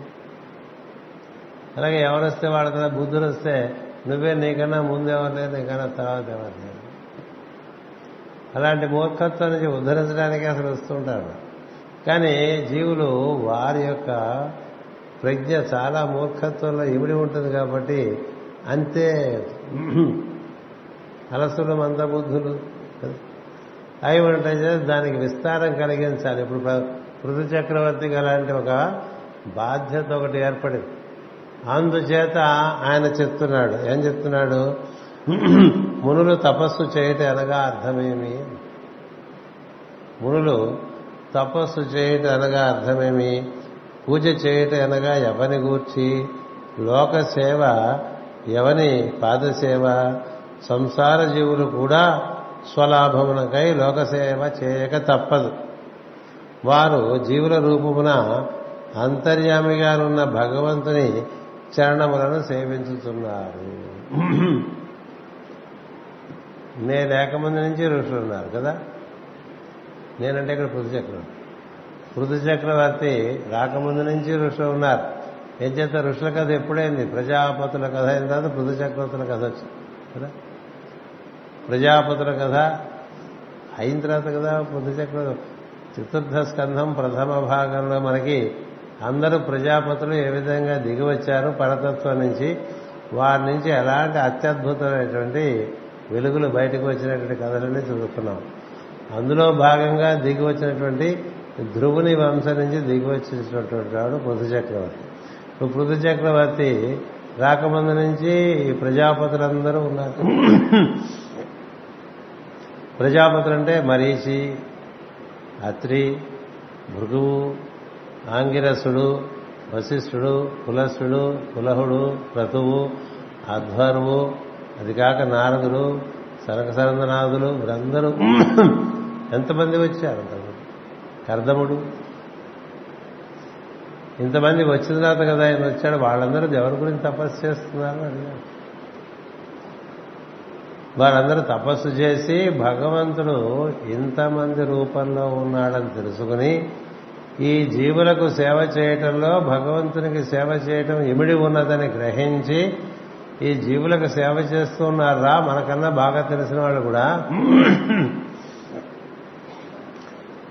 అలాగే ఎవరు వస్తే వాళ్ళ కదా బుద్ధులు వస్తే నువ్వే నీకన్నా ముందు ఎవరు నీకన్నా తర్వాత ఎవరు అలాంటి మూర్ఖత్వం నుంచి ఉద్ధరించడానికి అసలు వస్తుంటారు. కానీ జీవులు వారి యొక్క ప్రజ్ఞ చాలా మూర్ఖత్వంలో ఇమిడి ఉంటుంది కాబట్టి అంతే అలసులు మందబుద్ధులు. అయి ఉంటాయి దానికి విస్తారం కలిగించాలి. ఇప్పుడు పృథు చక్రవర్తికి అలాంటి ఒక బాధ్యత ఒకటి ఏర్పడింది. అందుచేత ఆయన చెప్తున్నాడు. ఏం చెప్తున్నాడు? మునులు తపస్సు చేయట అనగా అర్థమేమి? మునులు తపస్సు చేయట అనగా అర్థమేమి? పూజ చేయట అనగా ఎవని గూర్చి? లోక సేవ ఎవని పాదసేవ? సంసార జీవులు కూడా స్వలాభమునకై లోకసేవ చేయక తప్పదు. వారు జీవుల రూపమున అంతర్యామిగానున్న భగవంతుని చరణములను సేవించుతున్నారు. నే లేకముందు నుంచి ఋషులు ఉన్నారు కదా? నేనంటే ఇక్కడ పృథు చక్రవర్తి పృథు చక్రవర్తి రాకముందు నుంచి ఋషులు ఉన్నారు. ఏం చేత? ఋషుల కథ ఎప్పుడైంది? ప్రజాపతుల కథ అయిన తర్వాత పృథు చక్రవర్తుల కథ వచ్చింది కదా? ప్రజాపతుల కథ అయిన తర్వాత కదా పృథు చక్రవర్తి. చతుర్థ స్కంధం ప్రథమ భాగంలో మనకి అందరూ ప్రజాపతులు ఏ విధంగా దిగి వచ్చారు పరతత్వం నుంచి వారి నుంచి ఎలాంటి అత్యద్భుతమైనటువంటి వెలుగులు బయటకు వచ్చినటువంటి కథలన్నీ చదువుకున్నాం. అందులో భాగంగా దిగి వచ్చినటువంటి ధ్రువుని వంశం నుంచి దిగి వచ్చినటువంటి వాడు పృథు చక్రవర్తి. ఇప్పుడు పృథు చక్రవర్తి రాకముందు నుంచి ప్రజాపతులందరూ ఉన్నారు. ప్రజాపతులు అంటే మరీచి అత్రి భృగువు ఆంగిరసుడు వశిష్ఠుడు కులసుడు కులహుడు క్రతువు అధ్వర్వు అది కాక నారదుడు సనక సనందనాథులు వీరందరూ ఎంతమంది వచ్చారు కర్దముడు. ఇంతమంది వచ్చిన తర్వాత కదా ఆయన వచ్చాడు. వాళ్ళందరూ ఎవరి గురించి తపస్సు చేస్తున్నారు అడిగారు వారందరూ తపస్సు చేసి భగవంతుడు ఇంతమంది రూపంలో ఉన్నాడని తెలుసుకుని ఈ జీవులకు సేవ చేయటంలో భగవంతునికి సేవ చేయటం ఇమిడి ఉన్నదని గ్రహించి ఈ జీవులకు సేవ చేస్తున్నారా మనకన్నా బాగా తెలిసిన వాళ్ళు కూడా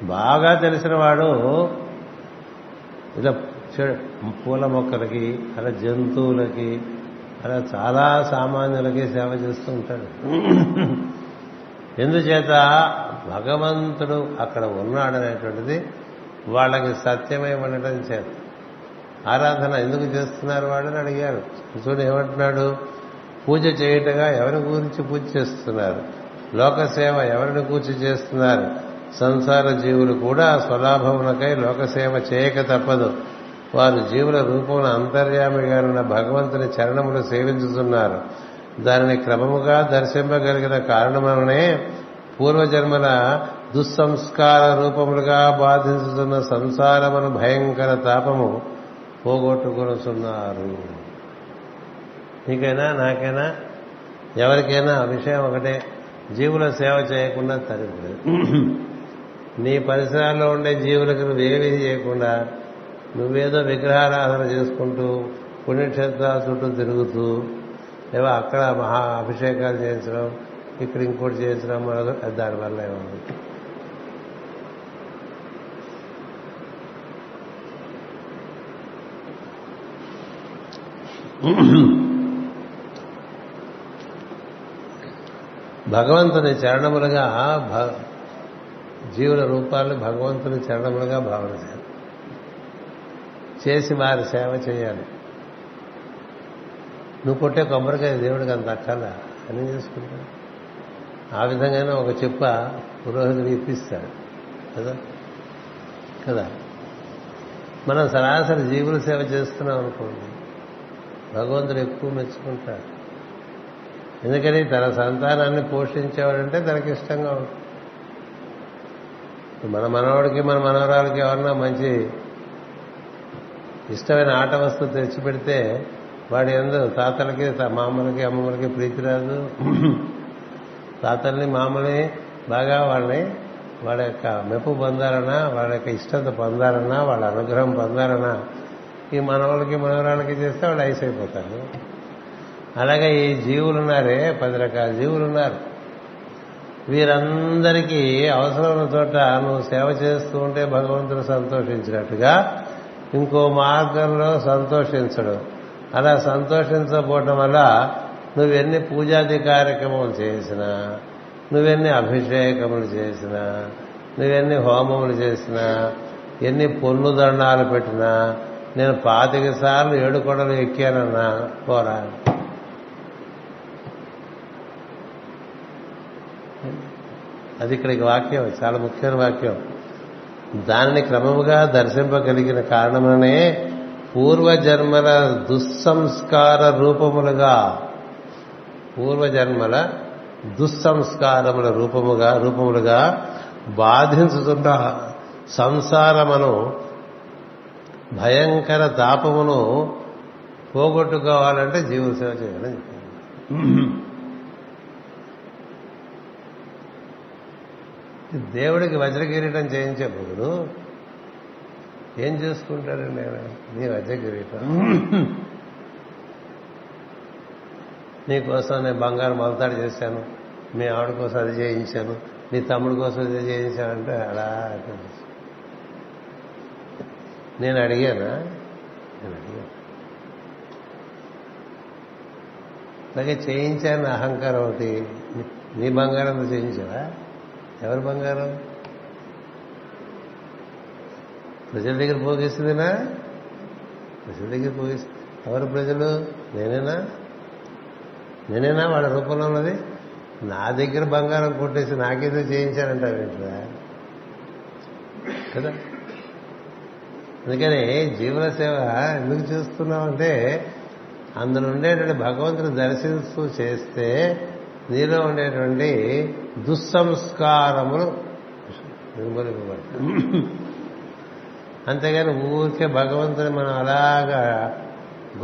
బాగా తెలిసిన వాడు ఇలా పూల మొక్కలకి అలా జంతువులకి అలా చాలా సామాన్యులకి సేవ చేస్తూ ఉంటాడు. ఎందుచేత భగవంతుడు అక్కడ ఉన్నాడనేటువంటిది వాళ్ళకి సత్యమై ఉండటం చేత. ఆరాధన ఎందుకు చేస్తున్నారు వాళ్ళని అడిగారు. చూడు ఏమంటున్నాడు? పూజ చేయటగా ఎవరి గురించి పూజ చేస్తున్నారు? లోకసేవ ఎవరిని కూర్చి చేస్తున్నారు? సంసార జీవులు కూడా స్వలాభమునకై లోకసేవ చేయక తప్పదు. వారు జీవుల రూపమున అంతర్యామిగానున్న భగవంతుని చరణములు సేవించుతున్నారు దానిని క్రమముగా దర్శింపగలిగిన కారణమనే పూర్వజన్మల దుస్సంస్కార రూపములుగా బాధించుతున్న సంసారమును భయంకర తాపము పోగొట్టుకొనుతున్నారు నీకైనా నాకైనా ఎవరికైనా విషయం ఒకటే. జీవుల సేవ చేయకుండా తరిపలేదు నీ పరిసరాల్లో ఉండే జీవులకు నువ్వేమీ చేయకుండా నువ్వేదో విగ్రహారాధన చేసుకుంటూ పుణ్యక్షేత్రాల చుట్టూ తిరుగుతూ ఏవో అక్కడ మహా అభిషేకాలు చేయించడం ఇక్కడ ఇంకోటి చేయించడం మరొక దానివల్ల ఏమో భగవంతుని చరణములుగా జీవుల రూపాలను భగవంతుని చరణములుగా భావన చేయాలి. చేసి వారి సేవ చేయాలి. నువ్వు కొట్టే కొబ్బరికాయ దేవుడికి అంత అక్కల అని చేసుకుంటాడు. ఆ విధంగానే ఒక చెప్ప పురోహితుడు ఇప్పిస్తాడు. కదా? కదా? మనం సరాసరి జీవుల సేవ చేస్తున్నాం అనుకోండి. భగవంతుడు ఎక్కువ మెచ్చుకుంటాడు. ఎందుకని తన సంతానాన్ని పోషించేవాడంటే తనకి ఇష్టంగా ఉంటుంది. మన మనవాడికి మన మనవరాలకి ఎవరన్నా మంచి ఇష్టమైన ఆట వస్తువు తెచ్చిపెడితే వాడి ఎందు తాతలకి మామలకి అమ్మమ్మలకి ప్రీతి రాదు. తాతల్ని మామల్ని బాగా వాళ్ళని వాళ్ళ యొక్క మెప్పు పొందాలన్నా వాళ్ళ యొక్క ఇష్టత పొందాలన్నా వాళ్ళ అనుగ్రహం పొందాలన్నా ఈ మనవాళ్ళకి మనవరాలకి చేస్తే వాళ్ళు ఐస్ అయిపోతారు. అలాగే ఈ జీవులు ఉన్నారే పది రకాల జీవులు ఉన్నారు వీరందరికీ అవసరం ఉన్న చోట నువ్వు సేవ చేస్తూ ఉంటే భగవంతుడు సంతోషించినట్టుగా ఇంకో మార్గంలో సంతోషించడు. అలా సంతోషించకపోవటం వల్ల నువ్వెన్ని పూజాది కార్యక్రమాలు చేసినా నువ్వెన్ని అభిషేకములు చేసినా నువ్వెన్ని హోమములు చేసినా ఎన్ని పొన్ను దండాలు పెట్టినా నేను పాతిక సార్లు ఏడు కొడలు ఎక్కానన్నా పోరా. అది ఇక్కడికి వాక్యం చాలా ముఖ్యమైన వాక్యం. దానిని క్రమముగా దర్శింపగలిగిన కారణమనే పూర్వజన్మల దుస్సంస్కార రూపములుగా పూర్వజన్మల దుస్సంస్కారముల రూపముగా రూపములుగా బాధించుతున్న సంసారమును భయంకర తాపమును పోగొట్టుకోవాలంటే జీవ సేవ చేయాలని దేవుడికి వజ్రకిరీటం చేయించే బదులు ఏం చేసుకుంటారండి ఆయన? నీ వజ్రకిరీటం. నీకోసం నేను బంగారం మొలతాడు చేశాను. మీ ఆవిడ కోసం అది చేయించాను. నీ తమ్ముడి కోసం ఇది చేయించానంటే అలా నేను అడిగానా? నేను అడిగాను. అలాగే చేయించాను అహంకారం ఒకటి. నీ బంగారం చేయించావా? ఎవరి బంగారం? ప్రజల దగ్గర పోగేసిందినా? ప్రజల దగ్గర పోగేసి ఎవరు ప్రజలు? నేనేనా? నేనేనా వాళ్ళ రూపంలో ఉన్నది? నా దగ్గర బంగారం కొట్టేసి నాకేదో చేయించారంటావేంట్రా? కదా? అందుకని జీవన సేవ ఎందుకు చేస్తున్నామంటే అందులో ఉండేటువంటి భగవంతుని దర్శిస్తూ చేస్తే నీలో ఉండేటువంటి దుస్సంస్కారములు నిర్మూలింపబడతాయి అంతేగాని ఊరికే భగవంతుని మనం అలాగా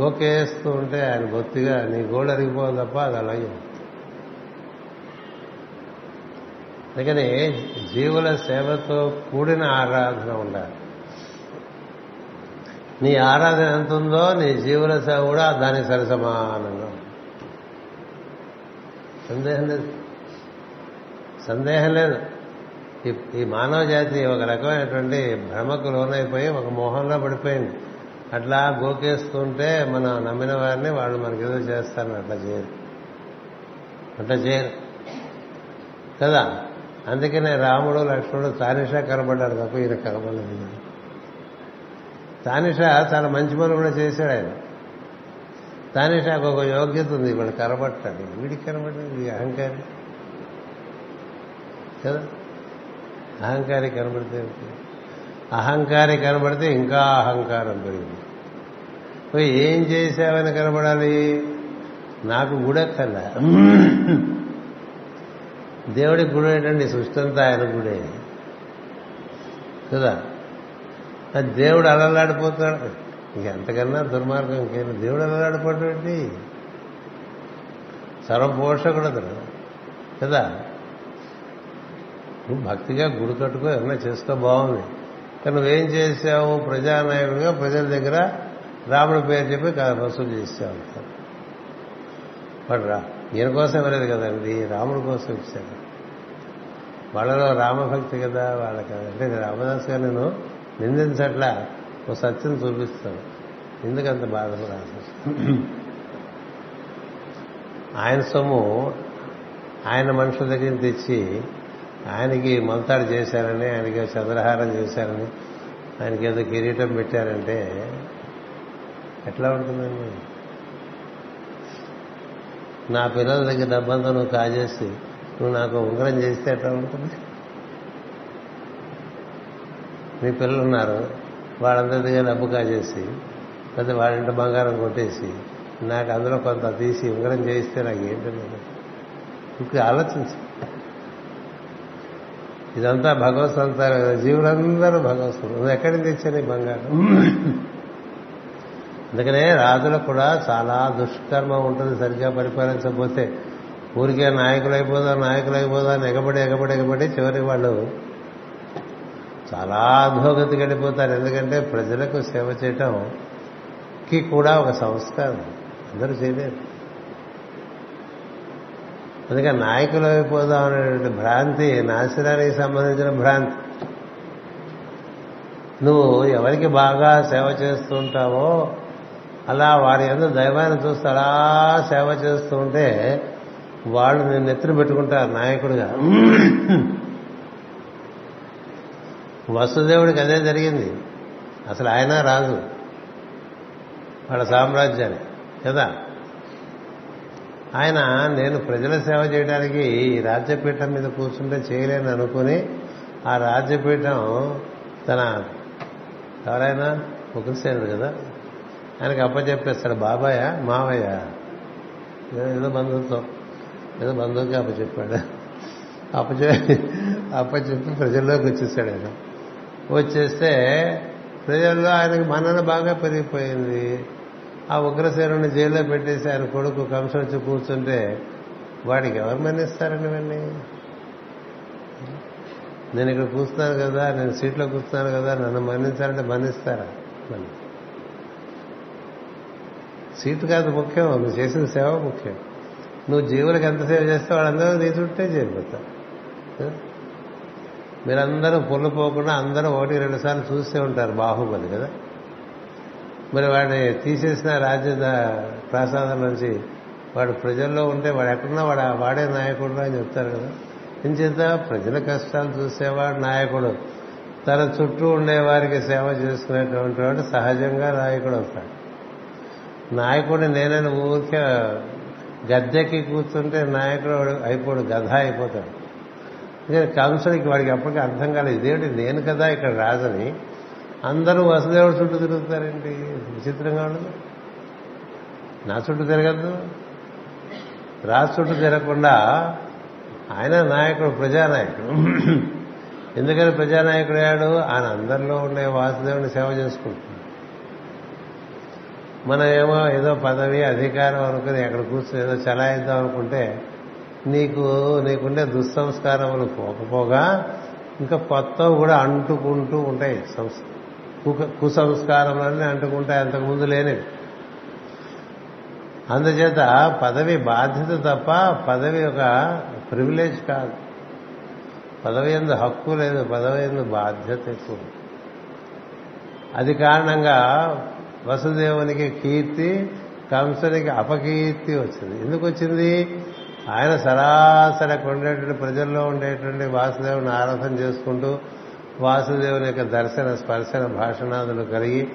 గోకేస్తూ ఉంటే ఆయన బొత్తిగా నీ గోడ అరిగిపోదు తప్ప అది అలాగే అందుకని జీవుల సేవతో కూడిన ఆరాధన ఉండాలి. నీ ఆరాధన ఎంత ఉందో నీ జీవుల సేవ కూడా దానికి సరి సమానంగా సందేహం లేదు. సందేహం లేదు. ఈ మానవ జాతి ఒక రకమైనటువంటి భ్రమకు లోనైపోయి ఒక మోహంలో పడిపోయింది. అట్లా గోకేస్తుంటే మనం నమ్మిన వారిని వాళ్ళు మనకి ఏదో చేస్తారని అట్లా చేయరు. అట్లా చేయరు. కదా? అందుకనే రాముడు లక్ష్మణుడు తానిషా కనబడ్డాడు తప్ప ఈయన కనబడలేదు. తానిషా చాలా మంచి పనులు కూడా చేశాడు ఆయన. తానిషాకు ఒక యోగ్యత ఉంది వీళ్ళు కనబట్టాడు వీడికి కనబడింది ఈ అహంకారి. కదా? అహంకారి కనబడితే అహంకారి కనబడితే ఇంకా అహంకారం పెరిగింది. పోయి ఏం చేశావని కనబడాలి? నాకు గుడెక్కల్లా దేవుడికి గుడేటండి సృష్టి అంతా ఆయన గుడే. కదా? అది దేవుడు అలలాడిపోతాడు. ఇంకెంతకన్నా దుర్మార్గం ఇంకేమి దేవుడు అలలాడిపోవడం ఏంటి? సర్వపోషకుడు అతను కదా? నువ్వు భక్తిగా గుడి కట్టుకో ఏమన్నా చేసుకో బాగుంది. కానీ నువ్వేం చేసావు? ప్రజానాయకుడిగా ప్రజల దగ్గర రాముడి పేరు చెప్పి వసూలు చేశావు వాడు రా. ఈయన కోసం ఇవ్వలేదు కదండి రాముడి కోసం ఇచ్చాడు వాళ్ళలో రామభక్తి కదా? వాళ్ళకి అంటే రామదాస్ గారు నేను నిందించట్లా ఓ సత్యం చూపిస్తాను ఎందుకంత బాధపడాల్సి ఆయన సొమ్ము ఆయన మనుషుల దగ్గర తెచ్చి ఆయనకి మంతాడు చేశారని ఆయనకి చంద్రహారం చేశారని ఆయనకి ఏదో కిరీటం పెట్టారంటే ఎట్లా ఉంటుందండి? నా పిల్లల దగ్గర డబ్బంతా నువ్వు కాజేసి నువ్వు నాకు ఉంగరం చేస్తే ఎట్లా ఉంటుంది? మీ పిల్లలు ఉన్నారు వాళ్ళందరి దగ్గర డబ్బు కాజేసి లేకపోతే వాళ్ళింటి బంగారం కొట్టేసి నాకు అందులో కొంత తీసి ఉంగరం చేయిస్తే నాకు ఏంటంటే ఇప్పుడు ఆలోచించు. ఇదంతా భగవత్ సంతానం కదా జీవులందరూ భగవత్ నువ్వు ఎక్కడి నుంచి తెచ్చాను ఈ బంగారం? అందుకనే రాజులకు కూడా చాలా దుష్కర్మ ఉంటుంది సరిగ్గా పరిపాలించకపోతే. ఊరికే నాయకులు అయిపోదా నాయకులు అయిపోదా అని ఎగబడి ఎగబడి ఎగబడి చివరికి వాళ్ళు చాలా అధోగతి గడిపోతారు. ఎందుకంటే ప్రజలకు సేవ చేయటంకి కూడా ఒక సంస్కారం. అందరూ చేయలేరు. అందుకే నాయకులు అయిపోదాం అనేటువంటి భ్రాంతి నాశనానికి సంబంధించిన భ్రాంతి. నువ్వు ఎవరికి బాగా సేవ చేస్తూ ఉంటావో అలా వారి ఎందు దైవాన్ని చూస్తూ అలా సేవ చేస్తూ ఉంటే వాళ్ళు నేను నెత్తిన పెట్టుకుంటారు నాయకుడుగా. వసుదేవుడికి అదే జరిగింది. అసలు ఆయన రాజు. వాళ్ళ సామ్రాజ్యాన్ని. కదా? ఆయన నేను ప్రజల సేవ చేయడానికి ఈ రాజ్యపీఠం మీద కూర్చుంటే చేయలేని అనుకుని ఆ రాజ్యపీఠం తన ఎవరైనా? ఉగ్రసేనుడు కదా? ఆయనకి అప్పచెప్పేస్తాడు బాబాయ మావయ్య. ఏదో బంధువుతో. ఏదో బంధువుకి అప్పచెప్పాడు. అప్పచె అప్పచెప్పి ప్రజల్లోకి వచ్చేసాడు ఆయన. వచ్చేస్తే ప్రజల్లో ఆయనకి మన్నన బాగా పెరిగిపోయింది. ఆ ఉగ్రసేనుని జైల్లో పెట్టేసి ఆయన కొడుకు కంసం వచ్చి కూర్చుంటే వాడికి ఎవరు మన్నిస్తారండి వెళ్ళి నేను ఇక్కడ కూర్చున్నాను కదా నేను సీట్లో కూర్చున్నాను కదా నన్ను మన్నించాలంటే మన్నిస్తారా? మన్ని. సీటు కాదు ముఖ్యం నువ్వు చేసిన సేవ ముఖ్యం. నువ్వు జీవులకు ఎంత సేవ చేస్తే వాళ్ళందరూ నీ చుట్టే చేరిపోతారు మీరందరూ పొల్లుపోకుండా అందరూ ఒకటి రెండు సార్లు చూస్తూ ఉంటారు బాహుబలి కదా? మరి వాడిని తీసేసిన రాజ్య ప్రసాదం నుంచి వాడు ప్రజల్లో ఉంటే వాడు ఎక్కడున్నా వాడు వాడే నాయకుడు అని చెప్తారు కదా? ఇంచేత ప్రజల కష్టాలు చూసేవాడు నాయకుడు. తన చుట్టూ ఉండేవారికి సేవ చేసుకునేటువంటి వాడు సహజంగా నాయకుడు అవుతాడు. నాయకుడు నేనని ఊరికే గద్దెకి కూర్చుంటే నాయకుడు అయిపోడు గధ అయిపోతాడు. ఇంకా కంసుడికి వాడికి అప్పటికి అర్థం కాలేదు. ఇదేంటి నేను కదా ఇక్కడ రాజని. అందరూ వసుదేవుడి చుట్టూ తిరుగుతారేంటి? విచిత్రంగా ఉండదు. నా చుట్టూ తిరగద్దు. రాజు చుట్టూ తిరగకుండా ఆయన నాయకుడు ప్రజానాయకుడు. ఎందుకని ప్రజానాయకుడు అయ్యాడు? ఆయన అందరిలో ఉండే వాసుదేవుని సేవ చేసుకుంటున్నాడు. మనం ఏమో ఏదో పదవి అధికారం అనుకుని ఎక్కడ కూర్చొని ఏదో చలాయిద్దాం అనుకుంటే నీకు నీకుండే దుస్సంస్కారములు పోకపోగా ఇంకా కొత్తవి కూడా అంటుకుంటూ ఉంటాయి సంస్ కు- కుసంస్కారములన్నీ అంటుకుంటాయి అంతకుముందు లేనివి. అందుచేత పదవి బాధ్యత తప్ప పదవి ఒక ప్రివిలేజ్ కాదు. పదవి ఎందు హక్కు లేదు పదవి ఎందు బాధ్యత ఎక్కువ. అది కారణంగా వసుదేవునికి కీర్తి కంసునికి అపకీర్తి వచ్చింది. ఎందుకు వచ్చింది? ఆయన సరాసరి అక్కడ ఉండేటువంటి ప్రజల్లో ఉండేటువంటి వాసుదేవుని ఆరాధన చేసుకుంటూ వాసుదేవుని యొక్క దర్శన స్పర్శన భాషణాదులు కలిగి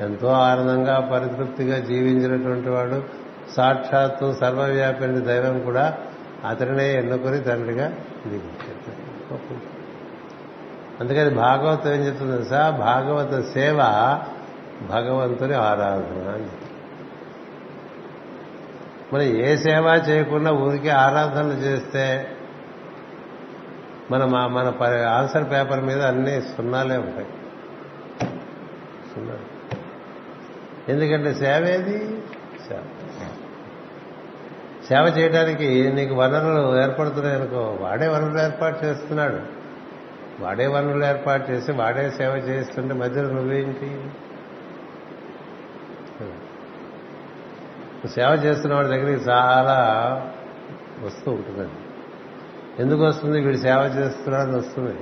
ఎంతో ఆనందంగా పరితృప్తిగా జీవించినటువంటి వాడు. సాక్షాత్తు సర్వవ్యాపిని దైవం కూడా అతడినే ఎన్నుకొని తండ్రిగా దిగించాడు అందుకని భాగవతం ఏం చెప్తుంది సార్ భాగవత సేవ భగవంతుని ఆరాధన అని చెప్తుంది. మనం ఏ సేవ చేయకుండా ఊరికే ఆరాధనలు చేస్తే మన మన ఆన్సర్ పేపర్ మీద అన్ని సున్నాలే ఉంటాయి. సున్నా ఎందుకంటే సేవ ఏది? సేవ. సేవ చేయడానికి నీకు వనరులు ఏర్పడుతున్నాయి అనుకో వాడే వనరులు ఏర్పాటు చేస్తున్నాడు. వాడే వనరులు ఏర్పాటు చేసి వాడే సేవ చేస్తుంటే మధ్యలో నువ్వేంటి? సేవ చేస్తున్న వాడి దగ్గరికి చాలా వస్తూ ఉంటుందండి. ఎందుకు వస్తుంది? వీడు సేవ చేస్తున్నాడని వస్తుంది.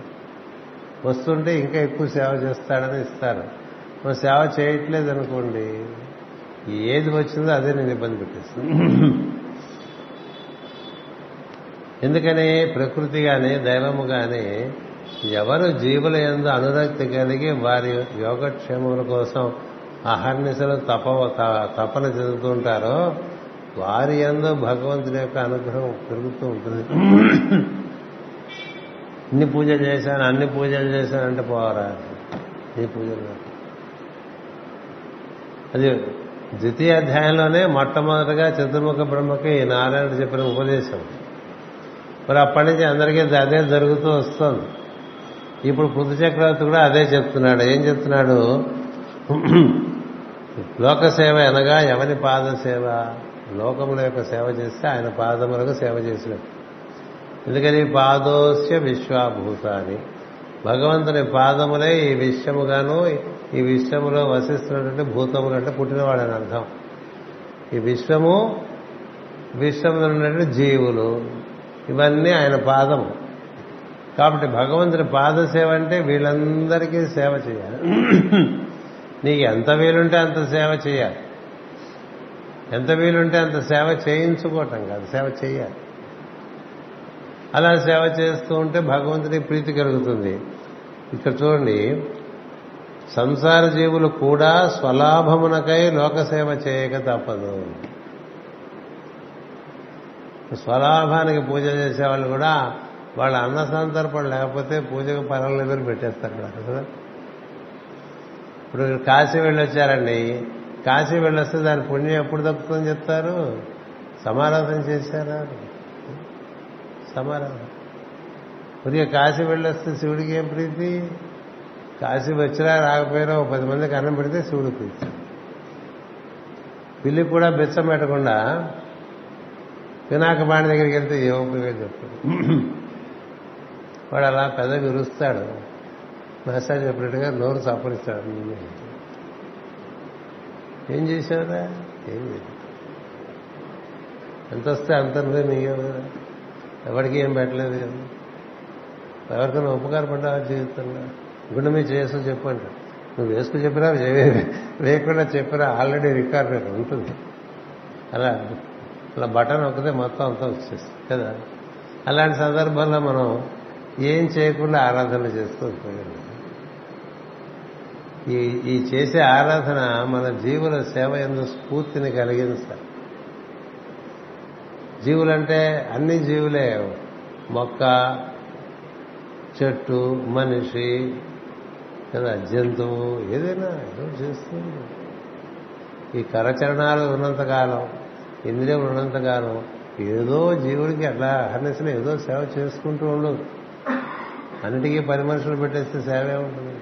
వస్తుంటే ఇంకా ఎక్కువ సేవ చేస్తాడని ఇస్తారు. మనం సేవ చేయట్లేదు అనుకోండి ఏది వచ్చిందో అదే నేను ఇబ్బంది పెట్టేస్తుంది. ఎందుకని ప్రకృతి కానీ దైవము కానీ ఎవరు జీవుల ఎందు అనురక్తి కలిగి వారి యోగక్షేమముల కోసం అహర్నిశలు తప తపన చెందుతూ ఉంటారో వారి ఎందు భగవంతుని యొక్క అనుగ్రహం పెరుగుతూ ఉంటుంది. ఇన్ని పూజలు చేశాను అన్ని పూజలు చేశానంటే పోవరా ఈ పూజలు అది ద్వితీయ అధ్యాయంలోనే మొట్టమొదటిగా చతుర్ముఖ బ్రహ్మకి నారాయణుడు చెప్పిన ఉపదేశం. మరి అప్పటి నుంచి అందరికీ అదే జరుగుతూ వస్తుంది. ఇప్పుడు పృథు చక్రవర్తి కూడా అదే చెప్తున్నాడు. ఏం చెప్తున్నాడు? లోక సేవ అనగా ఎవని పాద సేవ లోకముల యొక్క సేవ చేస్తే ఆయన పాదములకు సేవ చేసినట్టు. ఎందుకని? పాదోస్య విశ్వాభూతాన్ని భగవంతుని పాదములే ఈ విశ్వముగాను ఈ విశ్వములో వసిస్తున్నటువంటి భూతములు అంటే పుట్టినవాడని అర్థం. ఈ విశ్వము విశ్వములో ఉన్నటువంటి జీవులు ఇవన్నీ ఆయన పాదము. కాబట్టి భగవంతుని పాద సేవ అంటే వీళ్ళందరికీ సేవ చేయాలి. నీకు ఎంత వీలుంటే అంత సేవ చేయాలి. ఎంత వీలుంటే అంత సేవ చేయించుకోవటం కాదు సేవ చేయాలి. అలా సేవ చేస్తూ ఉంటే భగవంతుని ప్రీతి కలుగుతుంది. ఇక్కడ చూడండి సంసార జీవులు కూడా స్వలాభమునకై లోకసేవ చేయక తప్పదు. స్వలాభానికి పూజ చేసేవాళ్ళు కూడా వాళ్ళ అన్న సంతర్పణ లేకపోతే పూజకు పనులు ఎదురు పెట్టేస్తారు? కదా కదా ఇప్పుడు కాశీ వెళ్ళొచ్చారండి. కాశీ వెళ్ళొస్తే దాని పుణ్యం ఎప్పుడు దక్కుతుందని చెప్తారు? సమారాధన చేశారా? సమారాధన. కొద్దిగా కాశీ వెళ్ళొస్తే శివుడికి ఏం ప్రీతి? కాశీ వచ్చినా రాకపోయినా ఒక పది మందికి అన్నం పెడితే శివుడు ప్రీతి. పిల్లి కూడా బెచ్చం పెట్టకుండా పినాకబాణి దగ్గరికి వెళ్తే ఏ ఉపయోగం చెప్తాడు? వాడు అలా పెద్ద విరుస్తాడు మసాజ్ చెప్పినట్టుగా నోరు చప్పరిస్తాడు ఏం చేశావురా? ఏం లేదు. ఎంత వస్తే అంత నువ్వే మిగావు కదా. ఎవరికి ఏం పెట్టలేదు కదా ఎవరికైనా ఉపకారపడ్డా జీవితంలో? గుండె మీద చేసు చెప్పండి నువ్వు వేసుకుని చెప్పినా వే- వేయకుండా చెప్పినా ఆల్రెడీ రికార్డ్ ఉంటుంది. అలా అలా బటన్ ఒక్కతే మొత్తం అంతా వచ్చేస్తుంది కదా. అలాంటి సందర్భంలో మనం ఏం చేయకుండా ఆరాధన చేస్తూ ఉంటాం ఈ ఈ చేసే ఆరాధన మన జీవుల సేవ ఎందు స్ఫూర్తిని కలిగించాలి జీవులంటే అన్ని జీవులే. మొక్క చెట్టు మనిషి కదా జంతువు ఏదైనా ఏదో చేస్తుంది ఈ కరచరణాలు ఉన్నంతకాలం ఇంద్రియం ఉన్నంతకాలం ఏదో జీవుడికి అట్లా హర్నిసిన ఏదో సేవ చేసుకుంటూ ఉండదు. అన్నిటికీ పని మనుషులు పెట్టేస్తే సేవే ఉంటుంది.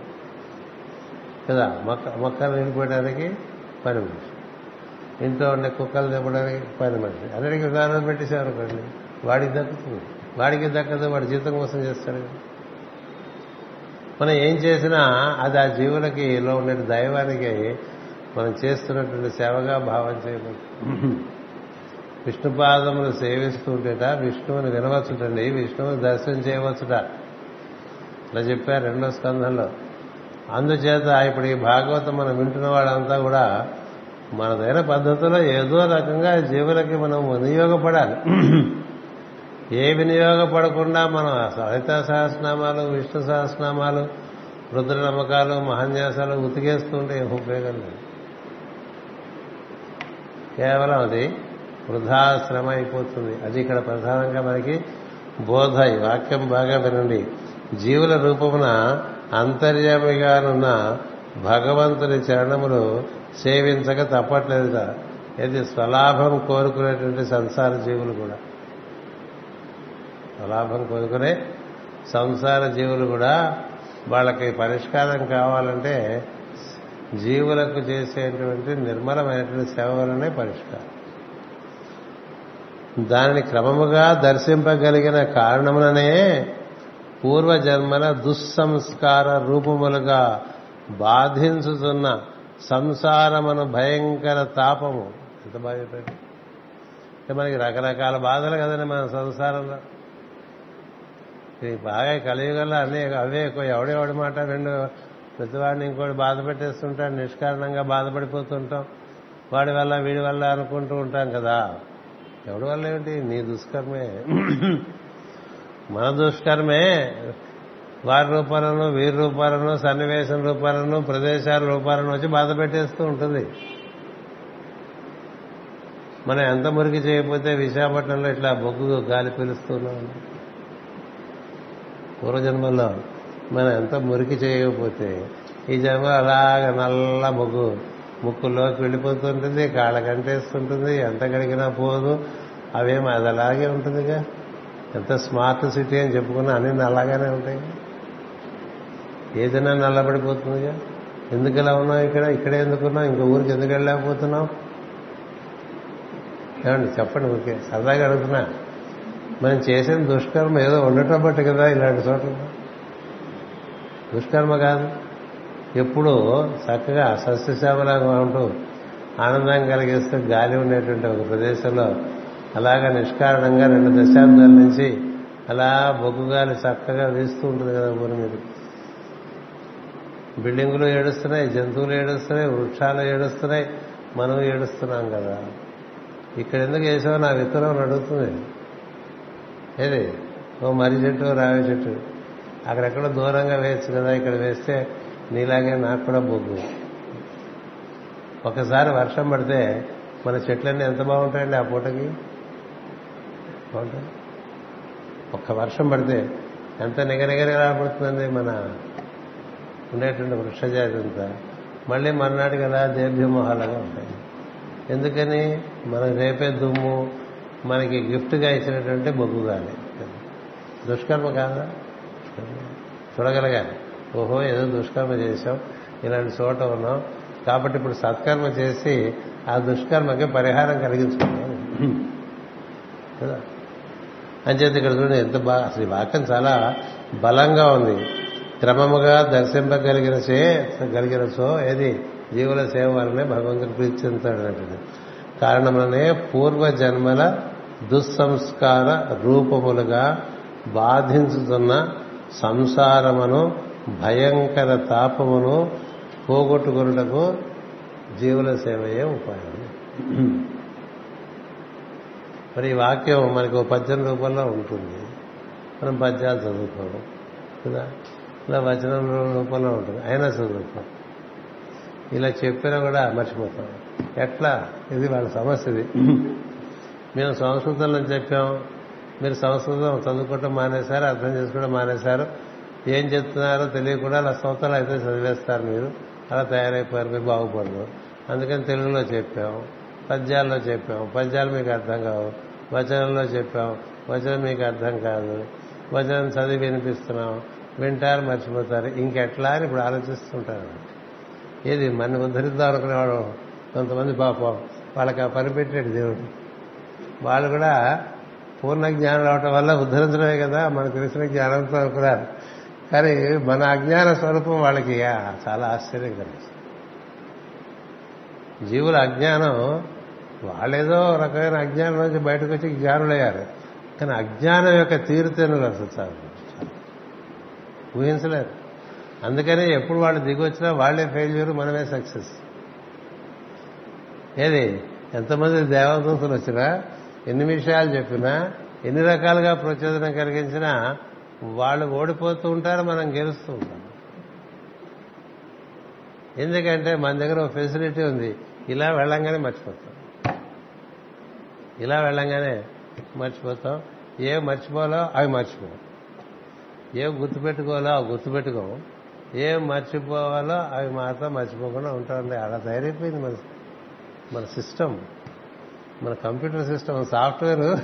కదా? మొక్క మొక్కలు నిండిపోయడానికి పని మనిషి ఇంట్లో ఉండే కుక్కలు తెప్పడానికి పని మనిషి అన్నిటికీ ఒక రోజు పెట్టేసేవారనుకోండి వాడికి దక్కుతుంది. వాడికి దక్కదు వాడి జీవితం కోసం చేస్తాడు. మనం ఏం చేసినా అది ఆ జీవులకి లో ఉండే దైవానికి మనం చేస్తున్నటువంటి సేవగా భావం చేయబడి విష్ణుపాదములు సేవిస్తూ ఉంటేట విష్ణువుని వినవచ్చుటండి. విష్ణువుని దర్శనం చేయవచ్చుట. ఇలా చెప్పారు రెండో స్కంధంలో. అందుచేత ఇప్పుడు ఈ భాగవతం మనం వింటున్న వాళ్ళంతా కూడా మనదైన పద్ధతిలో ఏదో రకంగా జీవులకి మనం వినియోగపడాలి. ఏ వినియోగపడకుండా మనం సహిత సహస్రనామాలు విష్ణు సహస్రనామాలు రుద్ర నమ్మకాలు మహాన్యాసాలు ఉతికేస్తుంటే ఏం ఉపయోగం లేదు. కేవలం అది వృధాశ్రమ అయిపోతుంది. అది ఇక్కడ ప్రధానంగా మనకి బోధ వాక్యం బాగా వినండి. జీవుల రూపమున అంతర్యామిగానున్న భగవంతుని చరణములు సేవించక తప్పట్లేదుట. ఇది స్వలాభం కోరుకునేటువంటి సంసార జీవులు కూడా. స్వలాభం కోరుకునే సంసార జీవులు కూడా వాళ్ళకి పరిష్కారం కావాలంటే జీవులకు చేసేటువంటి నిర్మలమైనటువంటి సేవలనే పరిష్కారం. దానిని క్రమముగా దర్శింపగలిగిన కారణముననే పూర్వజన్మల దుస్సంస్కార రూపములుగా బాధించుతున్న సంసారమును భయంకర తాపము. ఎంత బాగా చెప్పాడు అంటే మనకి రకరకాల బాధలు కదండి మన సంసారంలో. ఇది బాగా కలియుగల్లో అన్నీ అవే ఎక్కువ. ఎవడెవడి మాట రెండు ప్రతివాడిని ఇంకోటి బాధ పెట్టేస్తుంటాం నిష్కారణంగా బాధపడిపోతుంటాం. వాడి వల్ల వీడి వల్ల అనుకుంటూ ఉంటాం కదా. ఎవడి వల్ల ఏమిటి? నీ దుష్కర్మే. మన దుష్కర్మే వారి రూపాలను వీరి రూపాలను సన్నివేశం రూపాలను ప్రదేశాల రూపాలను వచ్చి బాధ పెట్టేస్తూ ఉంటుంది. మనం ఎంత మురికి చేయకపోతే విశాఖపట్నంలో ఇట్లా బొగ్గు గాలి పీలుస్తున్నాం పూర్వజన్మల్లో మనం ఎంత మురికి చేయకపోతే ఈ జన్మ అలాగ నల్ల బొగ్గు ముక్కుల్లోకి వెళ్ళిపోతుంటుంది కాళ్ళ కంటేస్తుంటుంది ఎంత కడిగినా పోదు అవేమో అది అలాగే ఉంటుందిగా. ఎంత స్మార్ట్ సిటీ అని చెప్పుకున్నా అన్ని నల్లగానే ఉంటాయి. ఏదైనా నల్లబడిపోతుందిగా ఎందుకు ఇలా ఉన్నాం ఇక్కడ? ఇక్కడే ఎందుకున్నాం ఇంకో ఊరికి ఎందుకు వెళ్ళలేకపోతున్నాం ఏమండి చెప్పండి ఊరికే. సరదాగా అడుగుతున్నా. మనం చేసిన దుష్కర్మ ఏదో ఉండటం బట్టి కదా ఇలాంటి చోట్ల. దుష్కర్మ కాదు. ఎప్పుడూ చక్కగా సస్యశ్యామలాగా ఉంటూ ఆనందం కలిగిస్తూ గాలి ఉండేటువంటి ఒక ప్రదేశంలో అలాగా నిష్కారణంగా రెండు దశాబ్దాల నుంచి అలా బొగ్గుగాలి చక్కగా వీస్తూ ఉంటుంది కదా ఊరి మీద. బిల్డింగులు ఏడుస్తున్నాయి జంతువులు ఏడుస్తున్నాయి వృక్షాలు ఏడుస్తున్నాయి మనం ఏడుస్తున్నాం కదా. ఇక్కడ ఎందుకు వేసావో నా విత్తనం అడుగుతుంది. ఏది? ఓ మర్రి చెట్టు రావి చెట్టు. అక్కడెక్కడ దూరంగా వేయచ్చు కదా ఇక్కడ వేస్తే నీలాగే నాకు కూడా బొగ్గు. ఒకసారి వర్షం పడితే మన చెట్లన్నీ ఎంత బాగుంటాయండి ఆ పూటకి? ఒక్క వర్షం పడితే ఎంత నిగనిగనిగలాడుతుందండి మన ఉండేటువంటి వృక్షజాతి అంతా. మళ్ళీ మర్నాటికి అలా దేభ్యమోహాలుగా ఉంటాయి. ఎందుకని? మనం రేపే దుమ్ము మనకి గిఫ్ట్గా ఇచ్చినటువంటి బొగ్గు గాలి. దుష్కర్మ కాదా? చూడగలగాలి. ఓహో ఏదో దుష్కర్మ చేశాం ఇలాంటి చోట ఉన్నాం. కాబట్టి ఇప్పుడు సత్కర్మ చేసి ఆ దుష్కర్మకి పరిహారం కలిగించుకున్నాం కదా? అంచేత ఇక్కడ చూడండి ఎంత బాగా అసలు ఈ వాక్యం చాలా బలంగా ఉంది. క్రమముగా దర్శింపగలిగిన సే గలిగిన సో ఏది? జీవుల సేవ వల్లనే భగవంతుడు ప్రీతించాడు చెందుతాడు కారణమనే పూర్వ పూర్వజన్మల దుస్సంస్కార రూపములుగా బాధించుతున్న సంసారమును భయంకర తాపమును పోగొట్టుకున్నటకు జీవుల సేవయే ఉపాయం. మరి ఈ వాక్యం మనకు పద్యం రూపంలో ఉంటుంది. మనం పద్యాలు చదువుకోవడం కదా? ఇలా వచనం రూపంలో ఉంటుంది. అయినా చదువుతాం ఇలా చెప్పినా కూడా మర్చిపోతాం. ఎట్లా? ఇది వాళ్ళ సమస్య ఇది. మేము సంస్కృతంలో చెప్పాం. మీరు సంస్కృతం చదువుకోవటం మానేశారు అర్థం చేసుకోవడం మానేశారు. ఏం చెప్తున్నారో తెలియకుండా అలా సంవత్సరాలు అయితే చదివేస్తారు మీరు. అలా తయారైపోయారు మీరు బాగుపడదు అందుకని తెలుగులో చెప్పాం. పద్యాల్లో చెప్పాం పద్యాలు మీకు అర్థం కావు. వచనంలో చెప్పాం వచనం మీకు అర్థం కాదు. వచనం చదివి వినిపిస్తున్నాం వింటారు మర్చిపోతారు. ఇంకెట్లా అని ఇప్పుడు ఆలోచిస్తుంటారు. ఏది మన ఉద్ధరిద్దాం అనుకునేవాడు కొంతమంది పాపం. వాళ్ళకి ఆ పని పెట్టాడు దేవుడు. వాళ్ళు కూడా పూర్ణ జ్ఞానం అవటం వల్ల ఉద్ధరించడమే కదా. మనకు తెలిసిన జ్ఞానంతో అనుకున్నారు కానీ మన అజ్ఞాన స్వరూపం వాళ్ళకి చాలా ఆశ్చర్యం కలిసి జీవుల అజ్ఞానం వాళ్ళేదో రకమైన అజ్ఞానం నుంచి బయటకు వచ్చి జ్ఞానులయ్యారు. కానీ అజ్ఞానం యొక్క తీరుతెనులు అసలు చాలు ఊహించలేరు అందుకనే ఎప్పుడు వాళ్ళు దిగొచ్చినా వాళ్ళే ఫెయిల్యూర్ మనమే సక్సెస్ ఏది? ఎంతమంది దేవదూతలు వచ్చినా ఎన్ని విషయాలు చెప్పినా ఎన్ని రకాలుగా ప్రచోదనం కలిగించినా వాళ్ళు ఓడిపోతూ ఉంటారు మనం గెలుస్తూ ఉంటాం. ఎందుకంటే మన దగ్గర ఒక ఫెసిలిటీ ఉంది. ఇలా వెళ్ళంగానే మర్చిపోతాం. ఇలా వెళ్ళంగానే మర్చిపోతాం ఏ మర్చిపోవాలో అవి మర్చిపో. ఏ గుర్తుపెట్టుకోవాలో అవి గుర్తుపెట్టుకో ఏం మర్చిపోవాలో అవి మాత్రం మర్చిపోకుండా ఉంటుంది అలా తయారైపోయింది మన మన సిస్టమ్. మన కంప్యూటర్ సిస్టమ్ సాఫ్ట్వేర్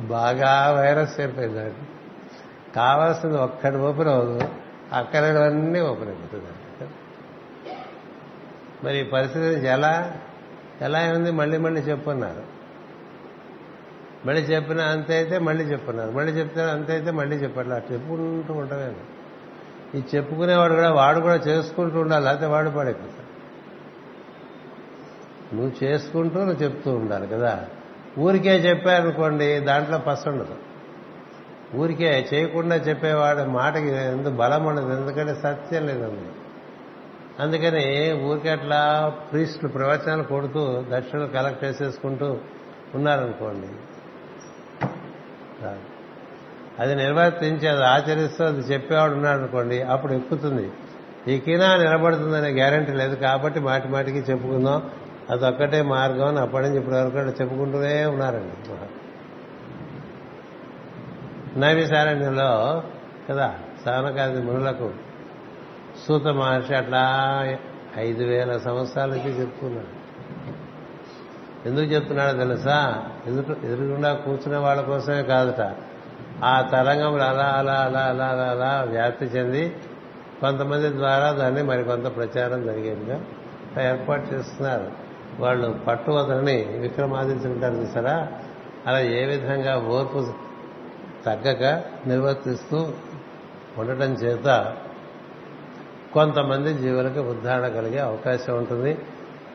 బాగా వైరస్ అయిపోయింది అది కావాల్సింది ఒక్కటి ఓపెన్ అవ్వదు. అక్కడవన్నీ ఓపెన్ అయిపోతుంది మరి ఈ పరిస్థితి ఎలా? ఎలా ఉంది? మళ్ళీ మళ్ళీ చెప్పున్నారు. మళ్ళీ చెప్పిన అంతే అయితే మళ్ళీ చెప్పున్నారు. మళ్ళీ చెప్తే అంతే అయితే మళ్ళీ చెప్పట్లే. అట్లా చెప్పుకుంటూ ఉండమే ఈ చెప్పుకునేవాడు కూడా వాడు కూడా చేసుకుంటూ ఉండాలి. లేకపోతే వాడు పడైపోతాడు. నువ్వు చేసుకుంటూ నువ్వు చెప్తూ ఉండాలి కదా. ఊరికే చెప్పారనుకోండి దాంట్లో పస ఉండదు. ఊరికే చేయకుండా చెప్పేవాడు మాటకి ఎందుకు బలం ఉండదు. ఎందుకంటే సత్యం లేదు అందులో. అందుకని ఊరికే అట్లా ప్రీస్టులు ప్రవచనాలు కొడుతూ దక్షిణలు కలెక్ట్ చేసేసుకుంటూ ఉన్నారనుకోండి రాదు. అది నిర్వర్తించి అది ఆచరిస్తూ అది చెప్పేవాడు ఉన్నాడు అనుకోండి అప్పుడు ఎక్కుతుంది. ఎక్కినా నిలబడుతుందనే గ్యారంటీ లేదు కాబట్టి మాటి మాటికి చెప్పుకుందాం. అది ఒక్కటే మార్గం అని అప్పటి నుంచి ఇప్పటి వరకు చెప్పుకుంటూనే ఉన్నారండి నైమిసారణ్యంలో కదా సవనకాది మునులకు సూత మహర్షి అట్లా ఐదు వేల సంవత్సరాల నుంచి చెప్తున్నాడు ఎందుకు చెప్తున్నాడో తెలుసా? ఎదురు ఎదురుగుండా కూర్చునే వాళ్ళ కోసమే కాదుట. ఆ తరంగములు అలా అలా అలా అలా అలా అలా వ్యాప్తి చెంది కొంతమంది ద్వారా దాన్ని మరికొంత ప్రచారం జరిగేదిగా ఏర్పాటు చేస్తున్నారు. వాళ్ళు పట్టు వదలని విక్రమాదిత్యుంటారు చూసారా? అలా ఏ విధంగా ఓర్పు తగ్గక నిర్వర్తిస్తూ ఉండటం చేత కొంతమంది జీవులకు ఉద్ధారణ కలిగే అవకాశం ఉంటుంది.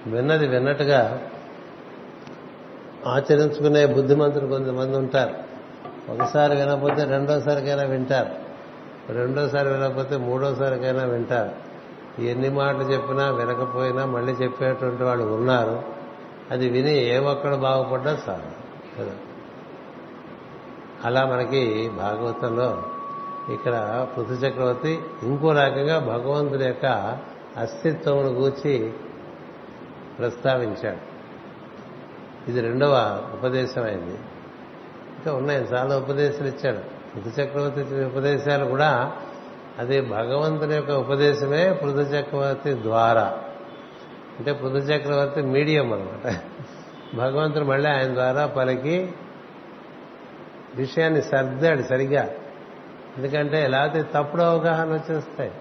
విన్నది విన్నట్టుగా ఆచరించుకునే బుద్ధిమంతులు కొంతమంది ఉంటారు. ఒకసారి వినకపోతే రెండోసారికైనా వింటారు. రెండోసారి వినకపోతే మూడోసారికైనా వింటారు. ఎన్ని మాటలు చెప్పినా వినకపోయినా మళ్ళీ చెప్పేటువంటి వాళ్ళు ఉన్నారు. అది విని ఏ ఒక్కడు బాగుపడ్డా చాలు. కదా? అలా మనకి భాగవతంలో ఇక్కడ పృథు చక్రవర్తి ఇంకో రకంగా భగవంతుడి యొక్క అస్తిత్వమును గూర్చి ప్రస్తావించాడు. ఇది రెండవ ఉపదేశం అయింది ఇంకా ఉన్నాయి చాలా ఉపదేశాలు ఇచ్చాడు. పృథు చక్రవర్తి ఇచ్చిన ఉపదేశాలు కూడా అది భగవంతుని యొక్క ఉపదేశమే పృథు చక్రవర్తి ద్వారా. అంటే పృథు చక్రవర్తి మీడియం అనమాట భగవంతుడు మళ్ళీ ఆయన ద్వారా పలికి విషయాన్ని సర్దాడు సరిగా. ఎందుకంటే లేకపోతే తప్పుడు అవగాహన వచ్చేస్తాయి.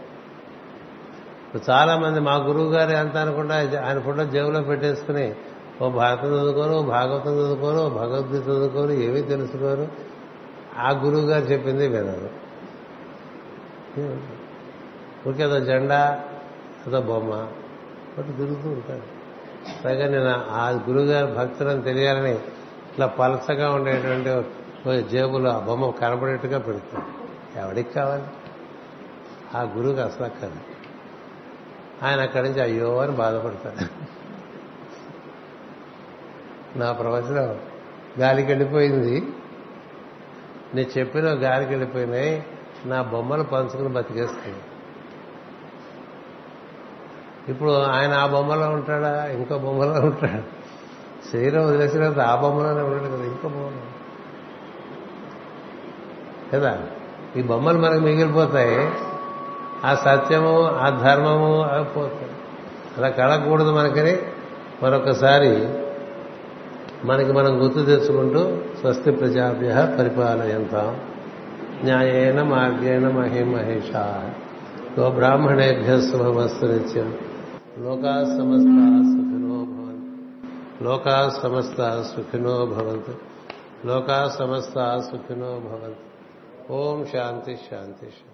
ఇప్పుడు చాలా మంది మా గురువు గారు ఎంత అనుకుంటా ఆయన ఫోటో జేబులో పెట్టేసుకుని ఓ భారతం చదువుకోరు ఓ భాగవతం చదువుకోరు ఓ భగవద్గీత చదువుకోరు ఏమీ తెలుసుకోరు. ఆ గురువు గారు చెప్పింది వినరు ఊరికేదో జెండా అదో బొమ్మ ఒకటి తిరుగుతూ ఉంటాడు పైగా నేను ఆ గురువుగారి భక్తులను తెలియాలని ఇట్లా పలసగా ఉండేటువంటి జేబులో ఆ బొమ్మ కనబడేట్టుగా పెడుతుంది. ఎవడికి కావాలి? ఆ గురువుకి అసలు కాదు ఆయన అక్కడి నుంచి అయ్యో అని బాధపడతాడు నా ప్రవచనం. గాలికి వెళ్ళిపోయింది. నేను చెప్పిన గాలికి వెళ్ళిపోయినాయి. నా బొమ్మలు పంచుకుని బతికేస్తుంది. ఇప్పుడు ఆయన ఆ బొమ్మలో ఉంటాడా? ఇంకో బొమ్మలో ఉంటాడు? శరీరం వదిలేసిన తర్వాత ఆ బొమ్మలోనే ఉండడు కదా ఇంకో బొమ్మ. కదా? ఈ బొమ్మలు మనకు మిగిలిపోతాయి. ఆ సత్యము ఆ ధర్మము అవి పోతాయి. అలా కలగకూడదు మనకని. మరొకసారి మనకి మనం గుర్తు తెచ్చుకుంటూ స్వస్తి ప్రజాభ్య పరిపాలయంతాం. న్యాయేన మార్గేణ మహిమహేష. గో బ్రాహ్మణేభ్య శుభమస్తు నిత్యం లోకా సమస్త సుఖినో భవంతు. లోకా సమస్త సుఖినో భవంతు. లోకా సమస్త సుఖినో భవంతు. ఓం శాంతి శాంతి శాంతి.